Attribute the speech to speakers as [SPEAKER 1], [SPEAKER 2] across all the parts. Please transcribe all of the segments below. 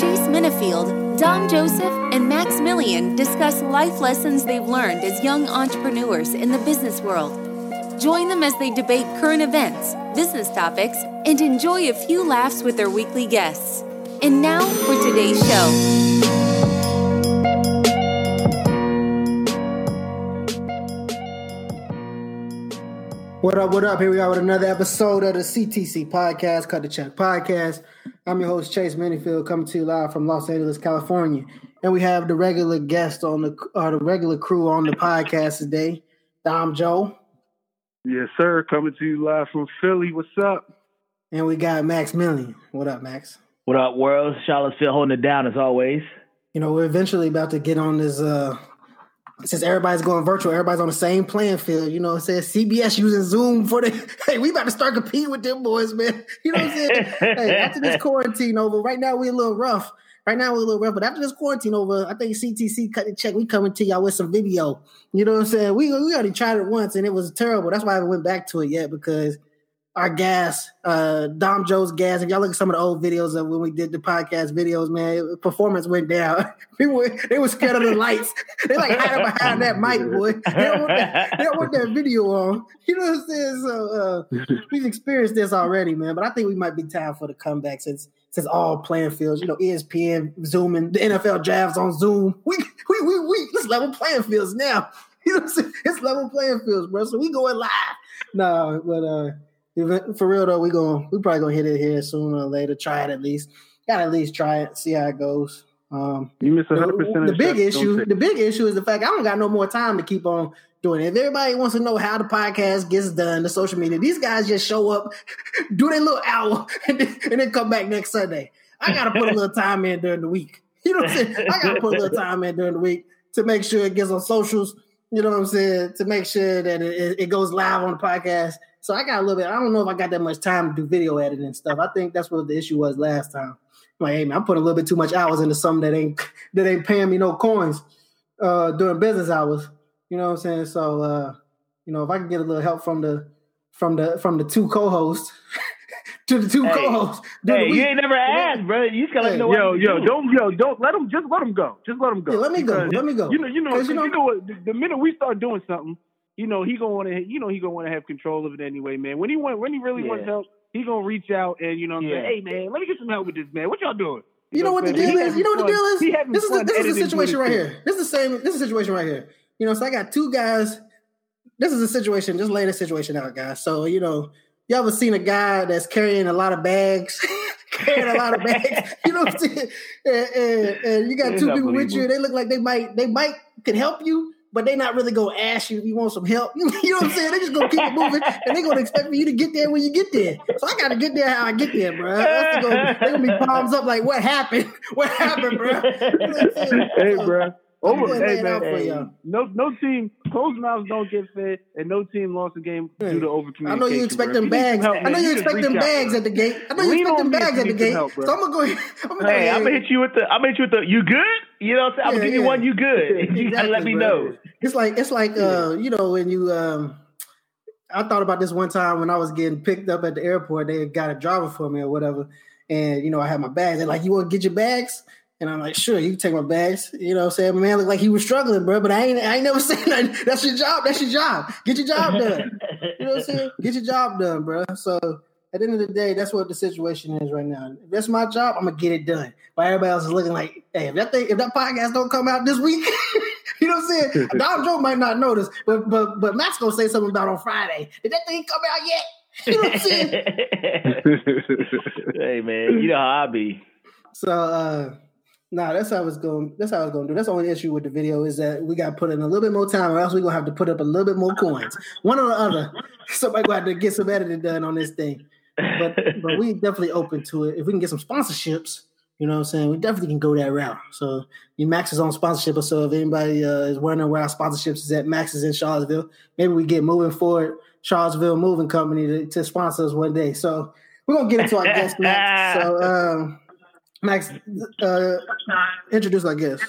[SPEAKER 1] Chase Minifield, Dom Joseph, and Max Millian discuss life lessons they've learned as young entrepreneurs in the business world. Join them as they debate current events, business topics, and enjoy a few laughs with their weekly guests. And now for today's show.
[SPEAKER 2] What up, what up? Here we are with another episode of the CTC Podcast, Cut the Check Podcast. I'm your host, Chase Minifield, coming to you live from Los Angeles, California. And we have the regular guest on the uh, the regular crew on the podcast today, Dom Joe.
[SPEAKER 3] Yes, sir. Coming to you live from Philly. What's up?
[SPEAKER 2] And we got Max Millian. What up, Max?
[SPEAKER 4] What up, world? Charlottesville holding it down as always.
[SPEAKER 2] You know, we're eventually about to get on this uh since everybody's going virtual, everybody's on the same playing field. You know what I'm saying? CBS using Zoom for the hey, we about to start competing with them boys, man. You know what I'm saying? hey, after this quarantine over, right now we're a little rough. Right now we're a little rough, but after this quarantine over, I think CTC cut the check. We coming to y'all with some video. You know what I'm saying? We we already tried it once and it was terrible. That's why I haven't went back to it yet because our gas, uh, Dom Joe's gas. If y'all look at some of the old videos of when we did the podcast videos, man, performance went down. People they were scared of the lights. They like hiding behind that mic, boy. They don't want that, they don't want that video on. You know what I'm saying? So uh, we've experienced this already, man. But I think we might be time for the comeback since since all playing fields, you know, ESPN, zooming, the NFL drafts on Zoom. We we we we let's level playing fields now. You know what I'm saying? It's level playing fields, bro. So we going live. No, but uh for real though, we going we probably gonna hit it here sooner or later. Try it at least. Got to at least try it, see how it goes. Um,
[SPEAKER 3] you miss 100 percent.
[SPEAKER 2] The big issue, the big issue is the fact I don't got no more time to keep on doing it. If everybody wants to know how the podcast gets done, the social media, these guys just show up, do their little hour, and then, and then come back next Sunday. I got to put a little time in during the week. You know what I'm saying? I got to put a little time in during the week to make sure it gets on socials. You know what I'm saying? To make sure that it, it goes live on the podcast. So I got a little bit. I don't know if I got that much time to do video editing and stuff. I think that's what the issue was last time. I'm like, hey man, I'm putting a little bit too much hours into something that ain't that ain't paying me no coins uh, during business hours. You know what I'm saying? So uh, you know, if I can get a little help from the from the from the two co-hosts to the two
[SPEAKER 4] Hey.
[SPEAKER 2] co-hosts.
[SPEAKER 4] Hey, you ain't never asked, bro. You just gotta
[SPEAKER 2] Hey,
[SPEAKER 4] know
[SPEAKER 3] Yo,
[SPEAKER 4] what
[SPEAKER 3] yo,
[SPEAKER 4] do.
[SPEAKER 3] don't, yo, don't let them. Just let them go. Just let them go.
[SPEAKER 2] Yeah, let me go. Let me go.
[SPEAKER 3] You know, you know,
[SPEAKER 2] you know,
[SPEAKER 3] you
[SPEAKER 2] know-
[SPEAKER 3] know, what? The, the minute we start doing something, you know, he gonna want to, you know, he gonna want to have control of it anyway, man. When he want, when he really wants help, he gonna reach out and you know,
[SPEAKER 4] Yeah.
[SPEAKER 3] say, hey, man, let me get some help with this, man. What y'all doing?
[SPEAKER 2] You know what the deal is? You know what the deal is? This is the, this is the situation right here. This is the same. This is the situation right here. You know, so I got two guys. This is a situation. Just lay the situation out, guys. So you know, y'all ever seen a guy that's carrying a lot of bags, carrying a lot of bags? You know what I'm saying? And, and, and you got
[SPEAKER 4] It's
[SPEAKER 2] two people with you. They look like they might they might can help you. But they not really gonna ask you if you want some help. You know what I'm saying? They just gonna keep it moving, and they gonna expect for you to get there when you get there. So I gotta get there how I get there, bro. That's gonna, they gonna be palms up like, "What happened? What happened, bro?" You know what I'm saying?
[SPEAKER 3] Hey,
[SPEAKER 2] So,
[SPEAKER 3] bro. Over, hey, man. hey, no, no team. Closed mouths don't get fed, and no team lost a game due to over
[SPEAKER 2] I know you expect them bags. I know you expect them bags at the gate. I know you
[SPEAKER 3] Lean
[SPEAKER 2] expect them bags at the gate.
[SPEAKER 3] help,
[SPEAKER 2] so I'm gonna go. ahead- I'm gonna go
[SPEAKER 4] Hey, I'm gonna hit you with the. I'm gonna hit you with the. You good? You know what I'm saying? I'm
[SPEAKER 2] Yeah,
[SPEAKER 4] gonna give you one. You good? you gotta let me
[SPEAKER 2] bro.
[SPEAKER 4] know.
[SPEAKER 2] It's like it's like uh, you know when you um. I thought about this one time when I was getting picked up at the airport. They got a driver for me or whatever, and you know I had my bags. They're like, "You want to get your bags?" And I'm like, "Sure, you can take my bags." You know, what I'm saying my man looked like he was struggling, bro. But I ain't, I ain't never saying that. That's your job. That's your job. Get your job done. You know what I'm saying? Get your job done, bro. So at the end of the day, that's what the situation is right now. If that's my job, I'm gonna get it done. But everybody else is looking like, hey, if that thing, if that podcast don't come out this week, you know what I'm saying? Dom Joe might not notice, but but but Matt's gonna say something about on Friday. Did that thing come out yet? You know what I'm saying?
[SPEAKER 4] hey man, you know how I be.
[SPEAKER 2] So uh nah, that's how it's going. That's how it's going to do. That's the only issue with the video is that we got to put in a little bit more time, or else we're gonna have to put up a little bit more coins. One or the other. Somebody gonna have to get some editing done on this thing. But but we definitely open to it. If we can get some sponsorships, you know what I'm saying? We definitely can go that route. So you Max is on sponsorship, so if anybody uh, is wondering where our sponsorships is at, Max is in Charlottesville. Maybe we get moving forward, Charlottesville Moving Company to, to sponsor us one day. So we're gonna get into our guest Max. So um, Max, uh, introduce our guest.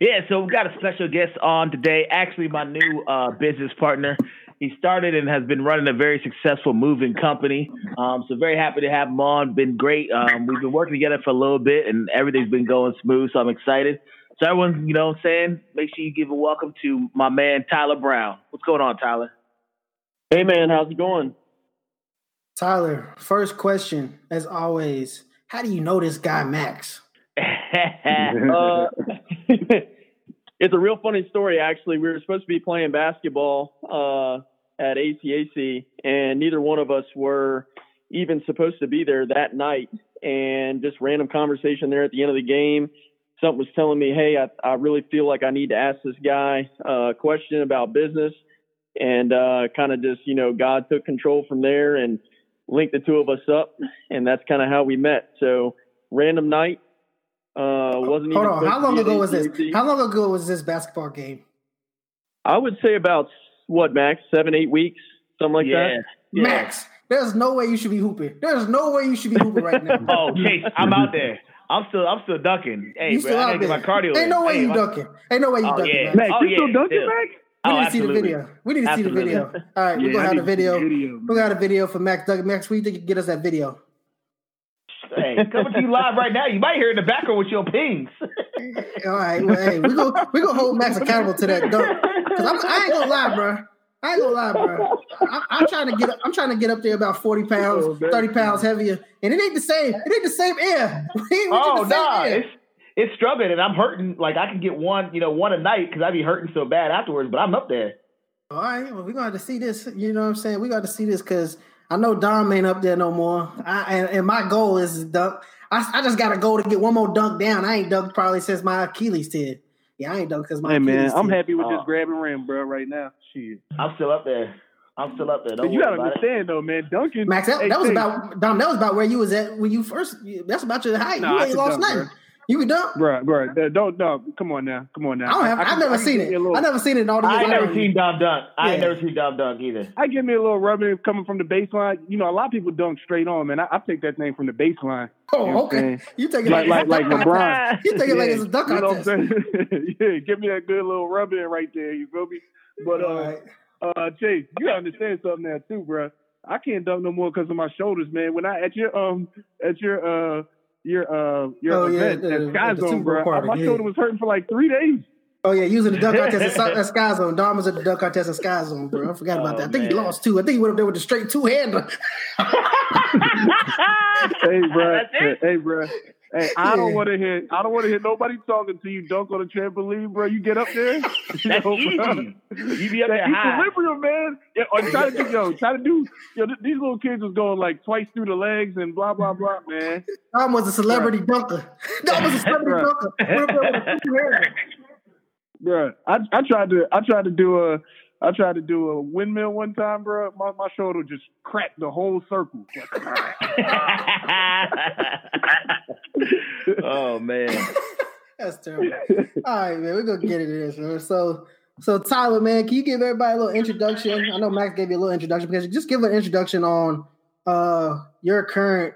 [SPEAKER 4] Yeah, so we've got a special guest on today. Actually, my new uh, business partner. He started and has been running a very successful moving company. Um, so very happy to have him on. Been great. Um, we've been working together for a little bit, and everything's been going smooth. So I'm excited. So everyone, you know, what I'm saying, make sure you give a welcome to my man Tyler Brown. What's going on, Tyler?
[SPEAKER 5] Hey man, how's it going?
[SPEAKER 2] Tyler, first question, as always, how do you know this guy Max?
[SPEAKER 5] uh, it's a real funny story, actually. We were supposed to be playing basketball uh, at ACAC, and neither one of us were even supposed to be there that night. And just random conversation there at the end of the game. Something was telling me, hey, I, I really feel like I need to ask this guy a question about business. And uh, kind of just, you know, God took control from there and linked the two of us up. And that's kind of how we met. So, random night, uh, wasn't
[SPEAKER 2] Hold
[SPEAKER 5] even
[SPEAKER 2] on. How long ago was this? How long ago was this basketball game?
[SPEAKER 5] I would say about what, Max, seven, eight weeks, something like
[SPEAKER 4] yeah.
[SPEAKER 5] that.
[SPEAKER 4] yeah.
[SPEAKER 2] Max, there's no way you should be hooping. There's no way you should be hooping right now.
[SPEAKER 4] Oh, Chase, I'm out there. I'm still, I'm still ducking. Hey,
[SPEAKER 2] you
[SPEAKER 4] bro,
[SPEAKER 2] still
[SPEAKER 4] I
[SPEAKER 2] out
[SPEAKER 4] gotta get
[SPEAKER 2] there.
[SPEAKER 4] my cardio.
[SPEAKER 2] Ain't no way
[SPEAKER 4] Hey,
[SPEAKER 2] you
[SPEAKER 4] my-
[SPEAKER 2] ducking. Ain't no way you
[SPEAKER 4] Oh,
[SPEAKER 2] ducking.
[SPEAKER 4] yeah.
[SPEAKER 2] Max.
[SPEAKER 3] Max,
[SPEAKER 4] Oh,
[SPEAKER 3] you still
[SPEAKER 4] yeah,
[SPEAKER 3] dunking,
[SPEAKER 4] still.
[SPEAKER 3] Max?
[SPEAKER 2] We
[SPEAKER 4] Oh,
[SPEAKER 2] need to oh, see the video. We need to see the video. All right, we're gonna
[SPEAKER 3] I
[SPEAKER 2] have
[SPEAKER 3] need
[SPEAKER 2] the video.
[SPEAKER 3] video,
[SPEAKER 2] We're gonna have a video for Max Doug. Max, what do you think you can get us that video?
[SPEAKER 4] Hey, coming to you live right now. You might hear in the background with your pings.
[SPEAKER 2] All right, well, hey, we go we gonna hold Max accountable to that dunk. Cause I'm, ain't gonna lie, bro. I ain't gonna lie, bro. I, I'm trying to get up, I'm trying to get up there about 40 pounds,
[SPEAKER 3] Oh,
[SPEAKER 2] 30 pounds heavier, and it ain't the same. It ain't the same air.
[SPEAKER 4] Oh
[SPEAKER 2] air.
[SPEAKER 4] it's it's struggling, and I'm hurting. Like I can get one, you know, one a night because I be hurting so bad afterwards. But I'm up there.
[SPEAKER 2] All right, well, we're gonna have to see this. You know what I'm saying? We got to see this because I know Dom ain't up there no more. I, and, and my goal is to dunk. I, I just got to go to get one more dunk down. I ain't dunked probably since my Achilles tear. Yeah, I ain't dunked because my
[SPEAKER 3] Hey man,
[SPEAKER 2] Achilles
[SPEAKER 3] I'm happy with
[SPEAKER 4] Oh.
[SPEAKER 3] this uh, grab and rim, bro. Right now, shit.
[SPEAKER 4] I'm still up there. I'm still up there. Don't
[SPEAKER 3] you gotta
[SPEAKER 4] about it.
[SPEAKER 3] understand though, man. Duncan,
[SPEAKER 2] Max, that,
[SPEAKER 3] hey,
[SPEAKER 2] that was
[SPEAKER 3] Chase,
[SPEAKER 2] about Dom. That was about where you was at when you first. That's about your height.
[SPEAKER 3] Nah,
[SPEAKER 2] you ain't lost
[SPEAKER 3] dunk,
[SPEAKER 2] nothing.
[SPEAKER 3] bro.
[SPEAKER 2] You can dunk.
[SPEAKER 3] Bro, bro, don't no. Come on now, come on now.
[SPEAKER 2] I don't have.
[SPEAKER 3] I
[SPEAKER 2] I
[SPEAKER 3] can-
[SPEAKER 2] have never
[SPEAKER 3] I
[SPEAKER 2] seen it.
[SPEAKER 3] me a little-
[SPEAKER 2] I never seen it in all the
[SPEAKER 4] I
[SPEAKER 2] years
[SPEAKER 4] ain't
[SPEAKER 2] I've
[SPEAKER 4] never seen
[SPEAKER 2] you.
[SPEAKER 4] Dom dunk. I ain't never seen Dom dunk either.
[SPEAKER 3] I give me a little rubbing coming from the baseline. You know, a lot of people dunk straight on, man. I, I take that thing from the baseline.
[SPEAKER 2] Oh,
[SPEAKER 3] You know what
[SPEAKER 2] okay. You take it
[SPEAKER 3] Like
[SPEAKER 2] like
[SPEAKER 3] like like LeBron.
[SPEAKER 2] You take it like
[SPEAKER 3] Yeah,
[SPEAKER 2] it's a dunk
[SPEAKER 3] you know what
[SPEAKER 2] contest.
[SPEAKER 3] I'm saying? yeah, give me that good little rub in right there. You feel me? But
[SPEAKER 2] All
[SPEAKER 3] uh,
[SPEAKER 2] right.
[SPEAKER 3] uh, Chase, you gotta understand something there too, bro. I can't dunk no more because of my shoulders, man. When I at your um at your uh your uh your
[SPEAKER 2] Oh, yeah,
[SPEAKER 3] event
[SPEAKER 2] the-
[SPEAKER 3] at Sky
[SPEAKER 2] at the Super
[SPEAKER 3] Zone, bro,
[SPEAKER 2] party,
[SPEAKER 3] my
[SPEAKER 2] yeah.
[SPEAKER 3] shoulder was hurting for like three days.
[SPEAKER 2] Oh yeah, using the dunk contest at, at Sky Zone. Dom was at the dunk contest at Sky Zone, bro. I forgot about
[SPEAKER 4] Oh,
[SPEAKER 2] that. I think he lost two. I think he went up there with the straight two hander.
[SPEAKER 3] Hey, bro. Hey, bro. Hey, I don't want to hear. I don't want to hear nobody talking to you. Dunk on a trampoline, bro. You get up there. you
[SPEAKER 4] That's
[SPEAKER 3] know, bro.
[SPEAKER 4] easy. You be up
[SPEAKER 3] That
[SPEAKER 4] there high.
[SPEAKER 3] equilibrium, man. Yeah, or try to do, yo, try to do. Yo, th- these little kids was going like twice through the legs and blah blah blah, man.
[SPEAKER 2] Dom was a celebrity dunker. Dom was a celebrity
[SPEAKER 3] Right.
[SPEAKER 2] dunker. Went up there with a.
[SPEAKER 3] Bro, I I tried to I tried to do a I tried to do a windmill one time, bro. My my shoulder just cracked the whole circle.
[SPEAKER 4] oh man.
[SPEAKER 2] That's terrible. All right, man. We're gonna get into this, man. So, so Tyler, man, can you give everybody a little introduction? I know Max gave you a little introduction because just give an introduction on uh your current,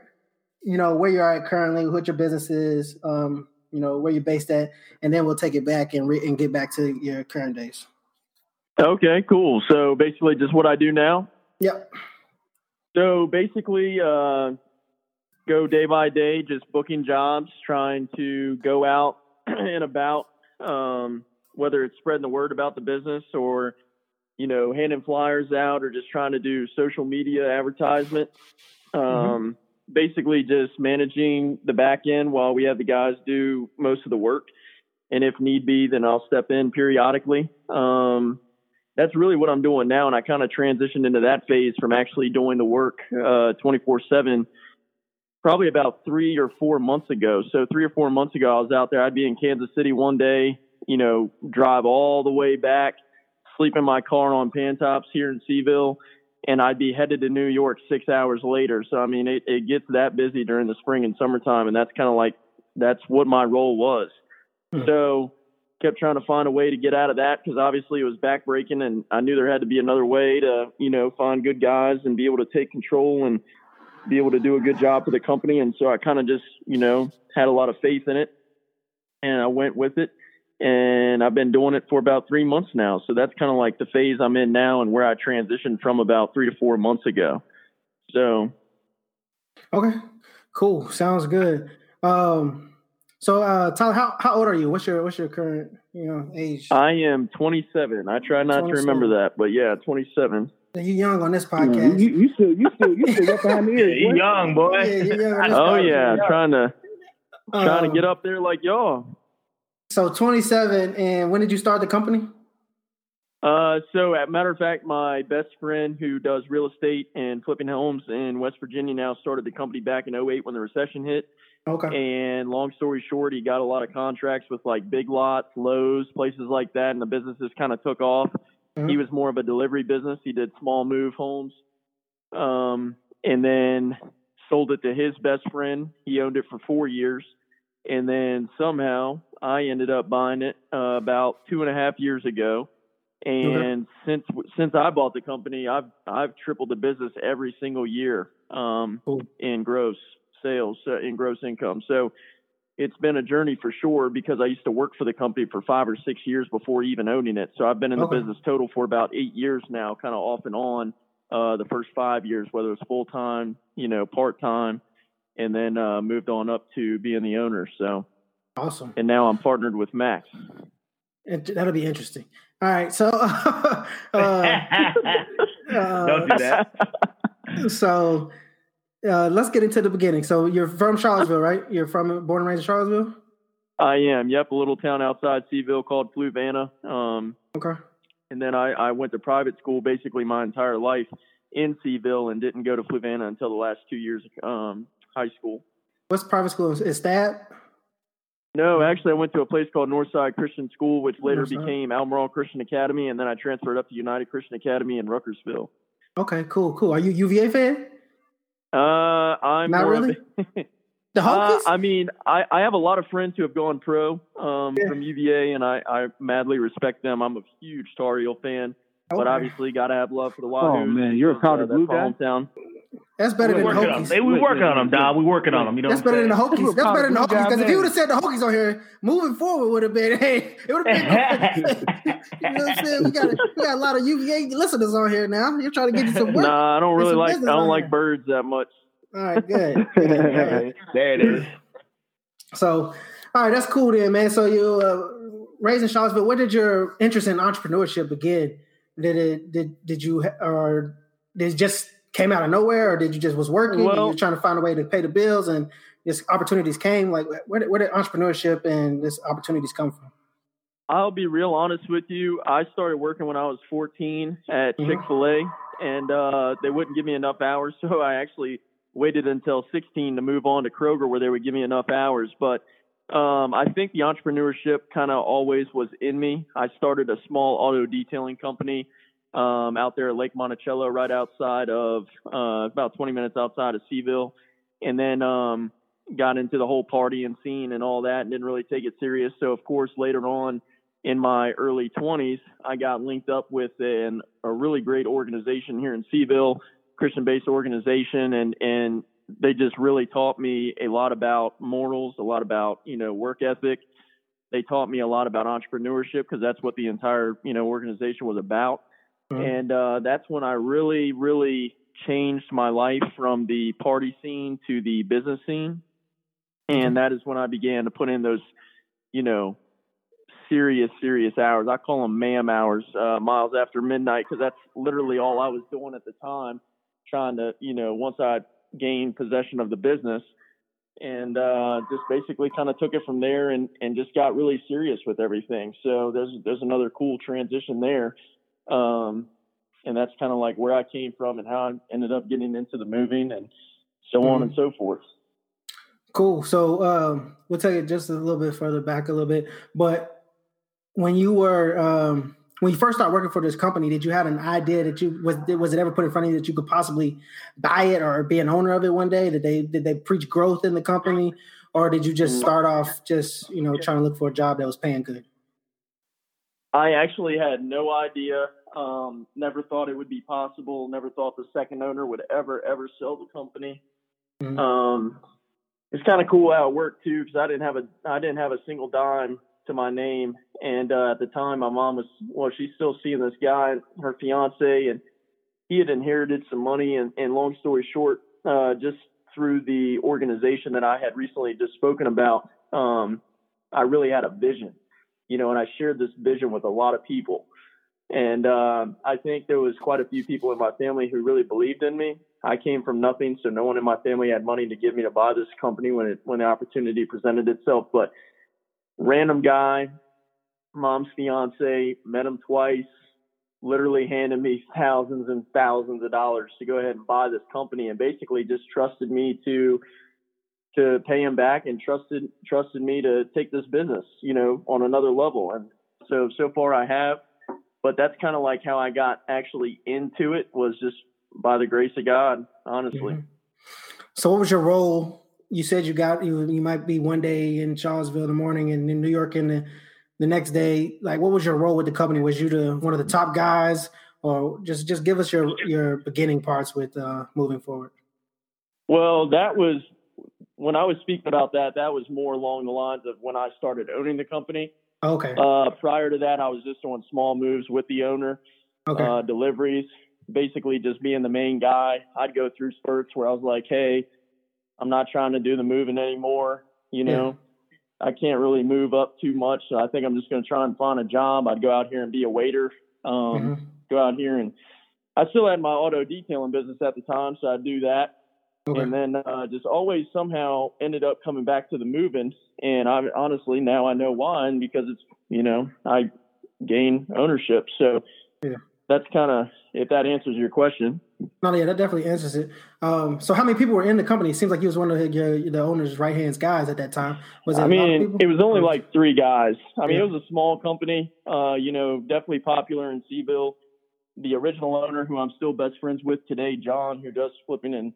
[SPEAKER 2] you know, where you're at currently, what your business is, um, you know, where you're based at, and then we'll take it back and re- and get back to your current days.
[SPEAKER 5] Okay, cool. So basically, just what I do now.
[SPEAKER 2] Yep.
[SPEAKER 5] So basically, uh, go day by day, just booking jobs, trying to go out and about, um, whether it's spreading the word about the business or, you know, handing flyers out or just trying to do social media advertisement. Um, Basically, just managing the back end while we have the guys do most of the work. And if need be, then I'll step in periodically. Um, that's really what I'm doing now. And I kind of transitioned into that phase from actually doing the work uh, 24 7 probably about three or four months ago. So, three or four months ago, I was out there. I'd be in Kansas City one day, you know, drive all the way back, sleep in my car on Pantops here in C'ville, and I'd be headed to New York six hours later. So, I mean, it, it gets that busy during the spring and summertime. And that's kind of like, that's what my role was. So, kept trying to find a way to get out of that because obviously it was backbreaking and I knew there had to be another way to, you know, find good guys and be able to take control and be able to do a good job for the company. And so I kind of just, you know, had a lot of faith in it and I went with it. and I've been doing it for about three months now. So that's kind of like the phase I'm in now, and where I transitioned from about three to four months ago. So,
[SPEAKER 2] okay, cool, sounds good. Um, so, uh, Tyler, how, how old are you? What's your what's your current you know age?
[SPEAKER 5] I am 27. I try not 27. to remember that, but yeah, 27.
[SPEAKER 2] You're young on this podcast.
[SPEAKER 3] You, you still you still you still up behind the ears.
[SPEAKER 4] You young boy. Yeah,
[SPEAKER 5] oh yeah, trying to trying to get up there like y'all.
[SPEAKER 2] So 27, and when did you start the company?
[SPEAKER 5] Uh, so, as a matter of fact, my best friend who does real estate and flipping homes in West Virginia now started the company back in 08 when the recession hit.
[SPEAKER 2] Okay.
[SPEAKER 5] And long story short, he got a lot of contracts with like Big Lots, Lowe's, places like that, and the businesses kind of took off. Mm-hmm. He was more of a delivery business. He did small move homes. Um, and then sold it to his best friend. He owned it for four years. And then somehow I ended up buying it uh, about two and a half years ago. And since since I bought the company, I've I've tripled the business every single year um, cool. in gross sales, uh, in gross income. So it's been a journey for sure because I used to work for the company for five or six years before even owning it. So I've been in okay. the business total for about eight years now, kind of off and on. Uh, the first five years, whether it's full time, you know, part time, and then uh, moved on up to being the owner. So
[SPEAKER 2] awesome.
[SPEAKER 5] And now I'm partnered with Max.
[SPEAKER 2] And that'll be interesting. All right, so uh,
[SPEAKER 4] don't do that.
[SPEAKER 2] So uh, let's get into the beginning. So you're from Charlottesville, right? You're from born and raised in Charlottesville.
[SPEAKER 5] I am. Yep, a little town outside C'ville called Fluvanna. Um,
[SPEAKER 2] okay.
[SPEAKER 5] And then I, I went to private school basically my entire life in C'ville and didn't go to Fluvanna until the last two years of um, high school.
[SPEAKER 2] What's private school? Is that?
[SPEAKER 5] No, actually, I went to a place called Northside Christian School, which later Northside. became Albemarle Christian Academy, and then I transferred up to United Christian Academy in Ruckersville.
[SPEAKER 2] Okay, cool, cool. Are you UVA fan?
[SPEAKER 5] Uh, I'm
[SPEAKER 2] not really. the
[SPEAKER 5] Hokies? Uh, I mean, I, I have a lot of friends who have gone pro um, yeah. from UVA, and I, I madly respect them. I'm a huge Tar Heel fan, okay. but obviously got to have love for the Wahoos.
[SPEAKER 3] Oh man, you're a powder uh, blue guy.
[SPEAKER 5] Hometown.
[SPEAKER 2] That's better
[SPEAKER 4] We're
[SPEAKER 2] than the Hokies.
[SPEAKER 4] They, we working on them, Dog. We working on them. You know,
[SPEAKER 2] that's better than the Hokies. That's better than the Hokies. Because if you would have said the Hokies on here, moving forward would have been, hey, it would have been. you know what I'm saying? We got we got a lot of UVA listeners on here now. You're trying to get you some work.
[SPEAKER 5] Nah, I don't really like. I don't like birds that much.
[SPEAKER 2] All right, good. good. All right.
[SPEAKER 4] there it is.
[SPEAKER 2] So, all right, that's cool then, man. So you uh, raised in Charlottesville. Where did your interest in entrepreneurship begin? Did it did did you or did it just came out of nowhere, or did you just was working well, and you were trying to find a way to pay the bills and this opportunities came? Like where did, where did entrepreneurship and this opportunities come from?
[SPEAKER 5] I'll be real honest with you. I started working when I was 14 at mm-hmm. Chick Fil A, and uh, they wouldn't give me enough hours, so I actually waited until 16 to move on to Kroger, where they would give me enough hours. But um, I think the entrepreneurship kind of always was in me. I started a small auto detailing company um, out there at Lake Monticello, right outside of uh, about 20 minutes outside of C'ville, and then um, got into the whole party and scene and all that, and didn't really take it serious. So of course later on in my early 20s, I got linked up with an, a really great organization here in C'ville, Christian-based organization, and and they just really taught me a lot about morals, a lot about you know work ethic. They taught me a lot about entrepreneurship because that's what the entire you know organization was about. Mm-hmm. And uh, that's when I really, really changed my life from the party scene to the business scene. And mm-hmm. that is when I began to put in those, you know, serious, serious hours. I call them ma'am hours, uh, miles after midnight, because that's literally all I was doing at the time, trying to, you know, once I gained possession of the business and uh, just basically kind of took it from there and, and just got really serious with everything. So there's there's another cool transition there. Um, and that's kind of like where I came from and how I ended up getting into the moving and so mm-hmm. on and so forth.
[SPEAKER 2] Cool. So um, we'll take it just a little bit further back a little bit. But when you were um, when you first started working for this company, did you have an idea that you was was it ever put in front of you that you could possibly buy it or be an owner of it one day? Did they did they preach growth in the company, or did you just mm-hmm. start off just you know trying to look for a job that was paying good?
[SPEAKER 5] I actually had no idea. Um, never thought it would be possible. Never thought the second owner would ever, ever sell the company. Mm-hmm. Um, it's kind of cool how it worked too, because I didn't have a, I didn't have a single dime to my name. And uh, at the time, my mom was well, she's still seeing this guy, her fiance, and he had inherited some money. And, and long story short, uh, just through the organization that I had recently just spoken about, um, I really had a vision, you know, and I shared this vision with a lot of people. And uh, I think there was quite a few people in my family who really believed in me. I came from nothing, so no one in my family had money to give me to buy this company when it when the opportunity presented itself. But random guy, mom's fiance, met him twice, literally handed me thousands and thousands of dollars to go ahead and buy this company, and basically just trusted me to to pay him back and trusted trusted me to take this business, you know, on another level. And so so far I have but that's kind of like how I got actually into it was just by the grace of God, honestly. Mm-hmm.
[SPEAKER 2] So, what was your role? You said you got you you might be one day in Charlottesville in the morning and in New York in the, the next day. Like, what was your role with the company? Was you the one of the top guys, or just just give us your your beginning parts with uh, moving forward?
[SPEAKER 5] Well, that was when I was speaking about that. That was more along the lines of when I started owning the company.
[SPEAKER 2] Okay.
[SPEAKER 5] Uh, prior to that, I was just doing small moves with the owner, okay. uh, deliveries, basically just being the main guy. I'd go through spurts where I was like, hey, I'm not trying to do the moving anymore. You know, yeah. I can't really move up too much. So I think I'm just going to try and find a job. I'd go out here and be a waiter, um, mm-hmm. go out here and I still had my auto detailing business at the time. So I'd do that. Okay. And then uh, just always somehow ended up coming back to the moving. And I honestly now I know why, and because it's you know I gain ownership. So yeah. that's kind of if that answers your question.
[SPEAKER 2] No, yeah, that definitely answers it. Um, so how many people were in the company? It seems like he was one of the, the owner's right hands guys at that time. Was it?
[SPEAKER 5] I mean, it was only like three guys. I mean, yeah. it was a small company. Uh, you know, definitely popular in C'ville. The original owner, who I'm still best friends with today, John, who does flipping and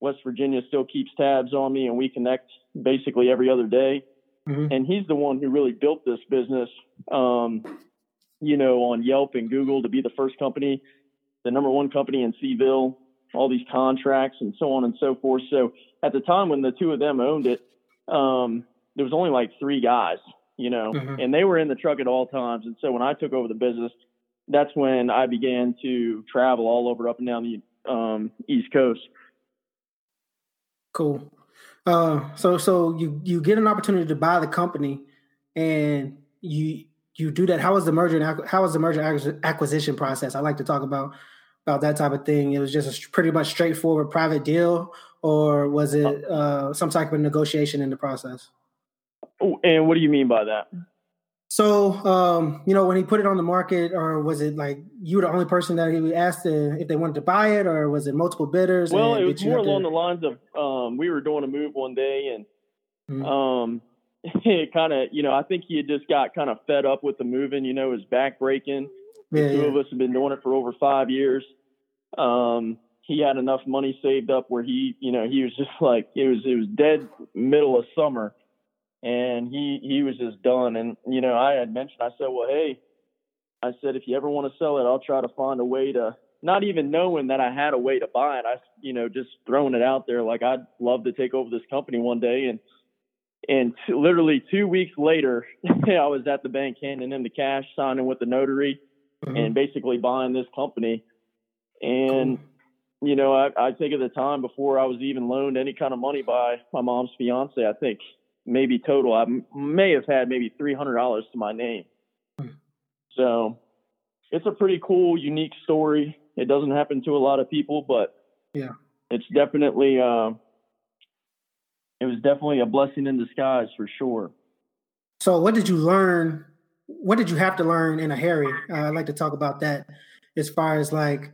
[SPEAKER 5] West Virginia still keeps tabs on me and we connect basically every other day. Mm-hmm. And he's the one who really built this business, um, you know, on Yelp and Google to be the first company, the number one company in C'ville, all these contracts and so on and so forth. So at the time when the two of them owned it, um, there was only like three guys, you know, mm-hmm. and they were in the truck at all times. And so when I took over the business, that's when I began to travel all over up and down the um, East Coast.
[SPEAKER 2] Cool. Uh, so so you you get an opportunity to buy the company, and you you do that. How was the merger? How was the merger acquisition process? I like to talk about about that type of thing. It was just a pretty much straightforward private deal, or was it uh, some type of negotiation in the process?
[SPEAKER 5] And what do you mean by that?
[SPEAKER 2] So, um, you know, when he put it on the market, or was it like you were the only person that he asked if they wanted to buy it, or was it multiple bidders?
[SPEAKER 5] Well, it was more along to... the lines of um, we were doing a move one day, and mm-hmm. um, it kind of, you know, I think he had just got kind of fed up with the moving. You know, his back breaking. Yeah, the two yeah. of us have been doing it for over five years. Um, he had enough money saved up where he, you know, he was just like it was it was dead middle of summer and he he was just done. And you know, I had mentioned, I said, well, hey, I said if you ever want to sell it, I'll try to find a way to. Not even knowing that I had a way to buy it, I you know just throwing it out there like I'd love to take over this company one day. And and t- literally two weeks later, I was at the bank handing in the cash, signing with the notary, mm-hmm. and basically buying this company. And cool. you know, I, I think at the time before I was even loaned any kind of money by my mom's fiance, I think maybe total. I may have had maybe three hundred dollars to my name. So it's a pretty cool, unique story. It doesn't happen to a lot of people, but
[SPEAKER 2] yeah,
[SPEAKER 5] it's definitely uh, it was definitely a blessing in disguise for sure.
[SPEAKER 2] So, what did you learn? What did you have to learn in a hurry? Uh, I'd like to talk about that as far as like,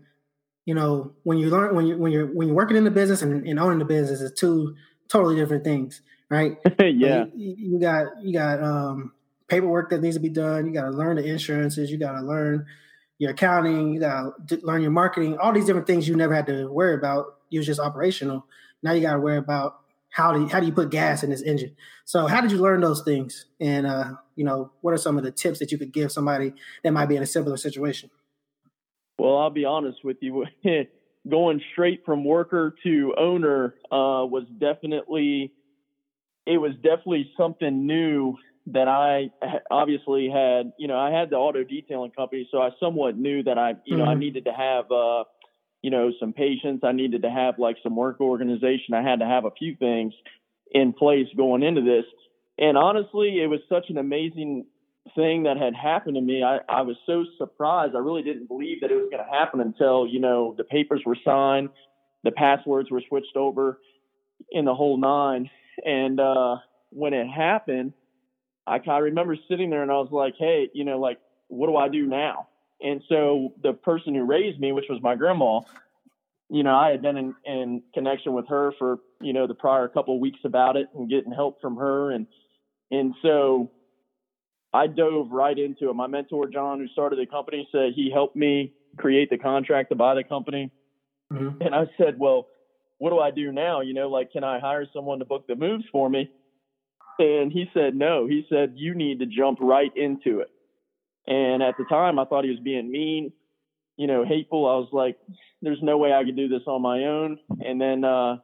[SPEAKER 2] you know, when you learn when you when you're when you're working in the business and, and owning the business is two totally different things right?
[SPEAKER 5] yeah.
[SPEAKER 2] You, you, got you got um, paperwork that needs to be done. You got to learn the insurances. You got to learn your accounting. You got to learn your marketing. All these different things you never had to worry about. You was just operational. Now you got to worry about how do you, how do you put gas in this engine. So how did you learn those things? And uh, you know, what are some of the tips that you could give somebody that might be in a similar situation?
[SPEAKER 5] Well, I'll be honest with you. Going straight from worker to owner uh, was definitely it was definitely something new that I obviously had, you know, I had the auto detailing company, so I somewhat knew that I, you know, I
[SPEAKER 2] Mhm.
[SPEAKER 5] needed to have, uh, you know, some patience. I needed to have like some work organization. I had to have a few things in place going into this. And honestly, it was such an amazing thing that had happened to me. I, I was so surprised. I really didn't believe that it was going to happen until, you know, the papers were signed, the passwords were switched over in the whole nine. And uh, when it happened, I, I remember sitting there and I was like, hey, you know, like, what do I do now? And so the person who raised me, which was my grandma, you know, I had been in, in connection with her for, you know, the prior couple of weeks about it and getting help from her. And, and so I dove right into it. My mentor, John, who started the company, said he helped me create the contract to buy the company.
[SPEAKER 2] Mhm.
[SPEAKER 5] And I said, well, what do I do now? You know, like, can I hire someone to book the moves for me? And he said, no. He said, you need to jump right into it. And at the time, I thought he was being mean, you know, hateful. I was like, there's no way I could do this on my own. And then, uh,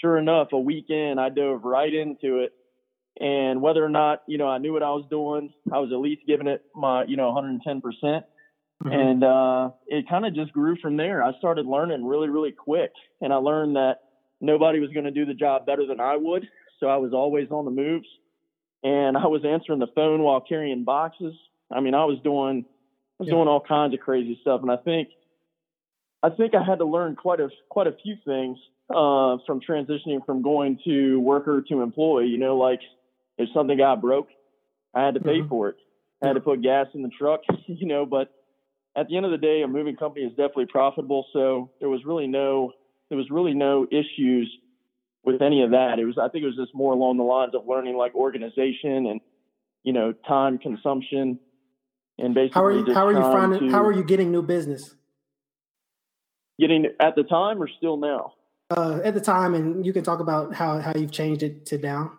[SPEAKER 5] sure enough, a weekend, I dove right into it. And whether or not, you know, I knew what I was doing, I was at least giving it my, you know, 110%.
[SPEAKER 2] Mhm.
[SPEAKER 5] And uh, it kind of just grew from there. I started learning really, really quick. And I learned that nobody was going to do the job better than I would. So I was always on the moves. And I was answering the phone while carrying boxes. I mean, I was doing, I was
[SPEAKER 2] Yeah.
[SPEAKER 5] doing all kinds of crazy stuff. And I think, I think I had to learn quite a, quite a few things uh, from transitioning from going to worker to employee. You know, like if something got broke, I had to pay
[SPEAKER 2] Mhm.
[SPEAKER 5] for it. I had to put gas in the truck, you know, but at the end of the day, a moving company is definitely profitable. So there was really no, there was really no issues with any of that. It was, I think it was just more along the lines of learning like organization and, you know, time consumption and basically
[SPEAKER 2] How are you? How are you finding?
[SPEAKER 5] to-
[SPEAKER 2] How are you getting new business?
[SPEAKER 5] getting at the time or still now?
[SPEAKER 2] Uh, at the time, and you can talk about how how you've changed it to now.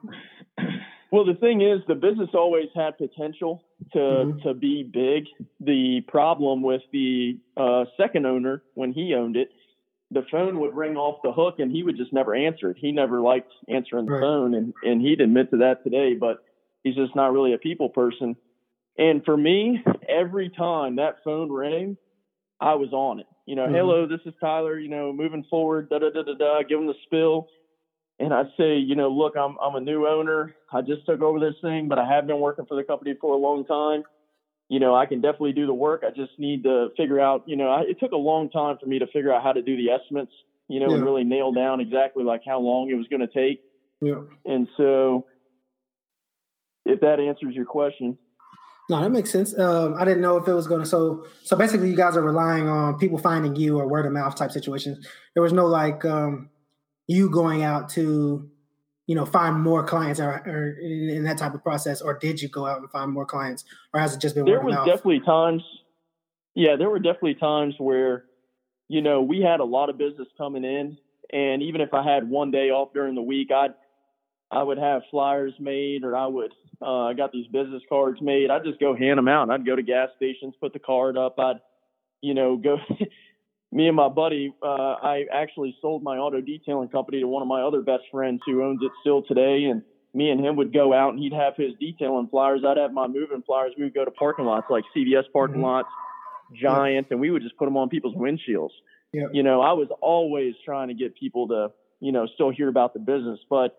[SPEAKER 5] Well, the thing is, the business always had potential to
[SPEAKER 2] Mhm.
[SPEAKER 5] to be big. The problem with the uh, second owner, when he owned it, the phone would ring off the hook, and he would just never answer it. He never liked answering the
[SPEAKER 2] Right.
[SPEAKER 5] phone, and and he'd admit to that today. But he's just not really a people person. And for me, every time that phone rang, I was on it. You know,
[SPEAKER 2] Mhm.
[SPEAKER 5] hello, this is Tyler. You know, moving forward, da da da da da. Give him the spill and I'd say, you know, look, I'm I'm a new owner. I just took over this thing, but I have been working for the company for a long time. You know, I can definitely do the work. I just need to figure out, you know, I, it took a long time for me to figure out how to do the estimates, you know, and really nail down exactly like how long it was going to take.
[SPEAKER 2] Yeah.
[SPEAKER 5] And so, if that answers your question,
[SPEAKER 2] No, that makes sense. Um, I didn't know if it was going to. So, so basically, you guys are relying on people finding you or word of mouth type situations. There was no like um, you going out to, you know, find more clients or, or in, in that type of process, or did you go out and find more clients, or has it just been
[SPEAKER 5] there was
[SPEAKER 2] mouth?
[SPEAKER 5] definitely times yeah there were definitely times where you know we had a lot of business coming in and even if i had one day off during the week i'd i would have flyers made or i would uh, i got these business cards made. I'd just go hand them out. I'd go to gas stations put the card up. I'd you know go me and my buddy uh, i actually sold my auto detailing company to one of my other best friends who owns it still today and me and him would go out and he'd have his detailing flyers. I'd have my moving flyers. We would go to parking lots like CVS parking
[SPEAKER 2] Mhm.
[SPEAKER 5] lots, Giant, and we would just put them on people's windshields.
[SPEAKER 2] Yep.
[SPEAKER 5] You know, I was always trying to get people to, you know, still hear about the business. But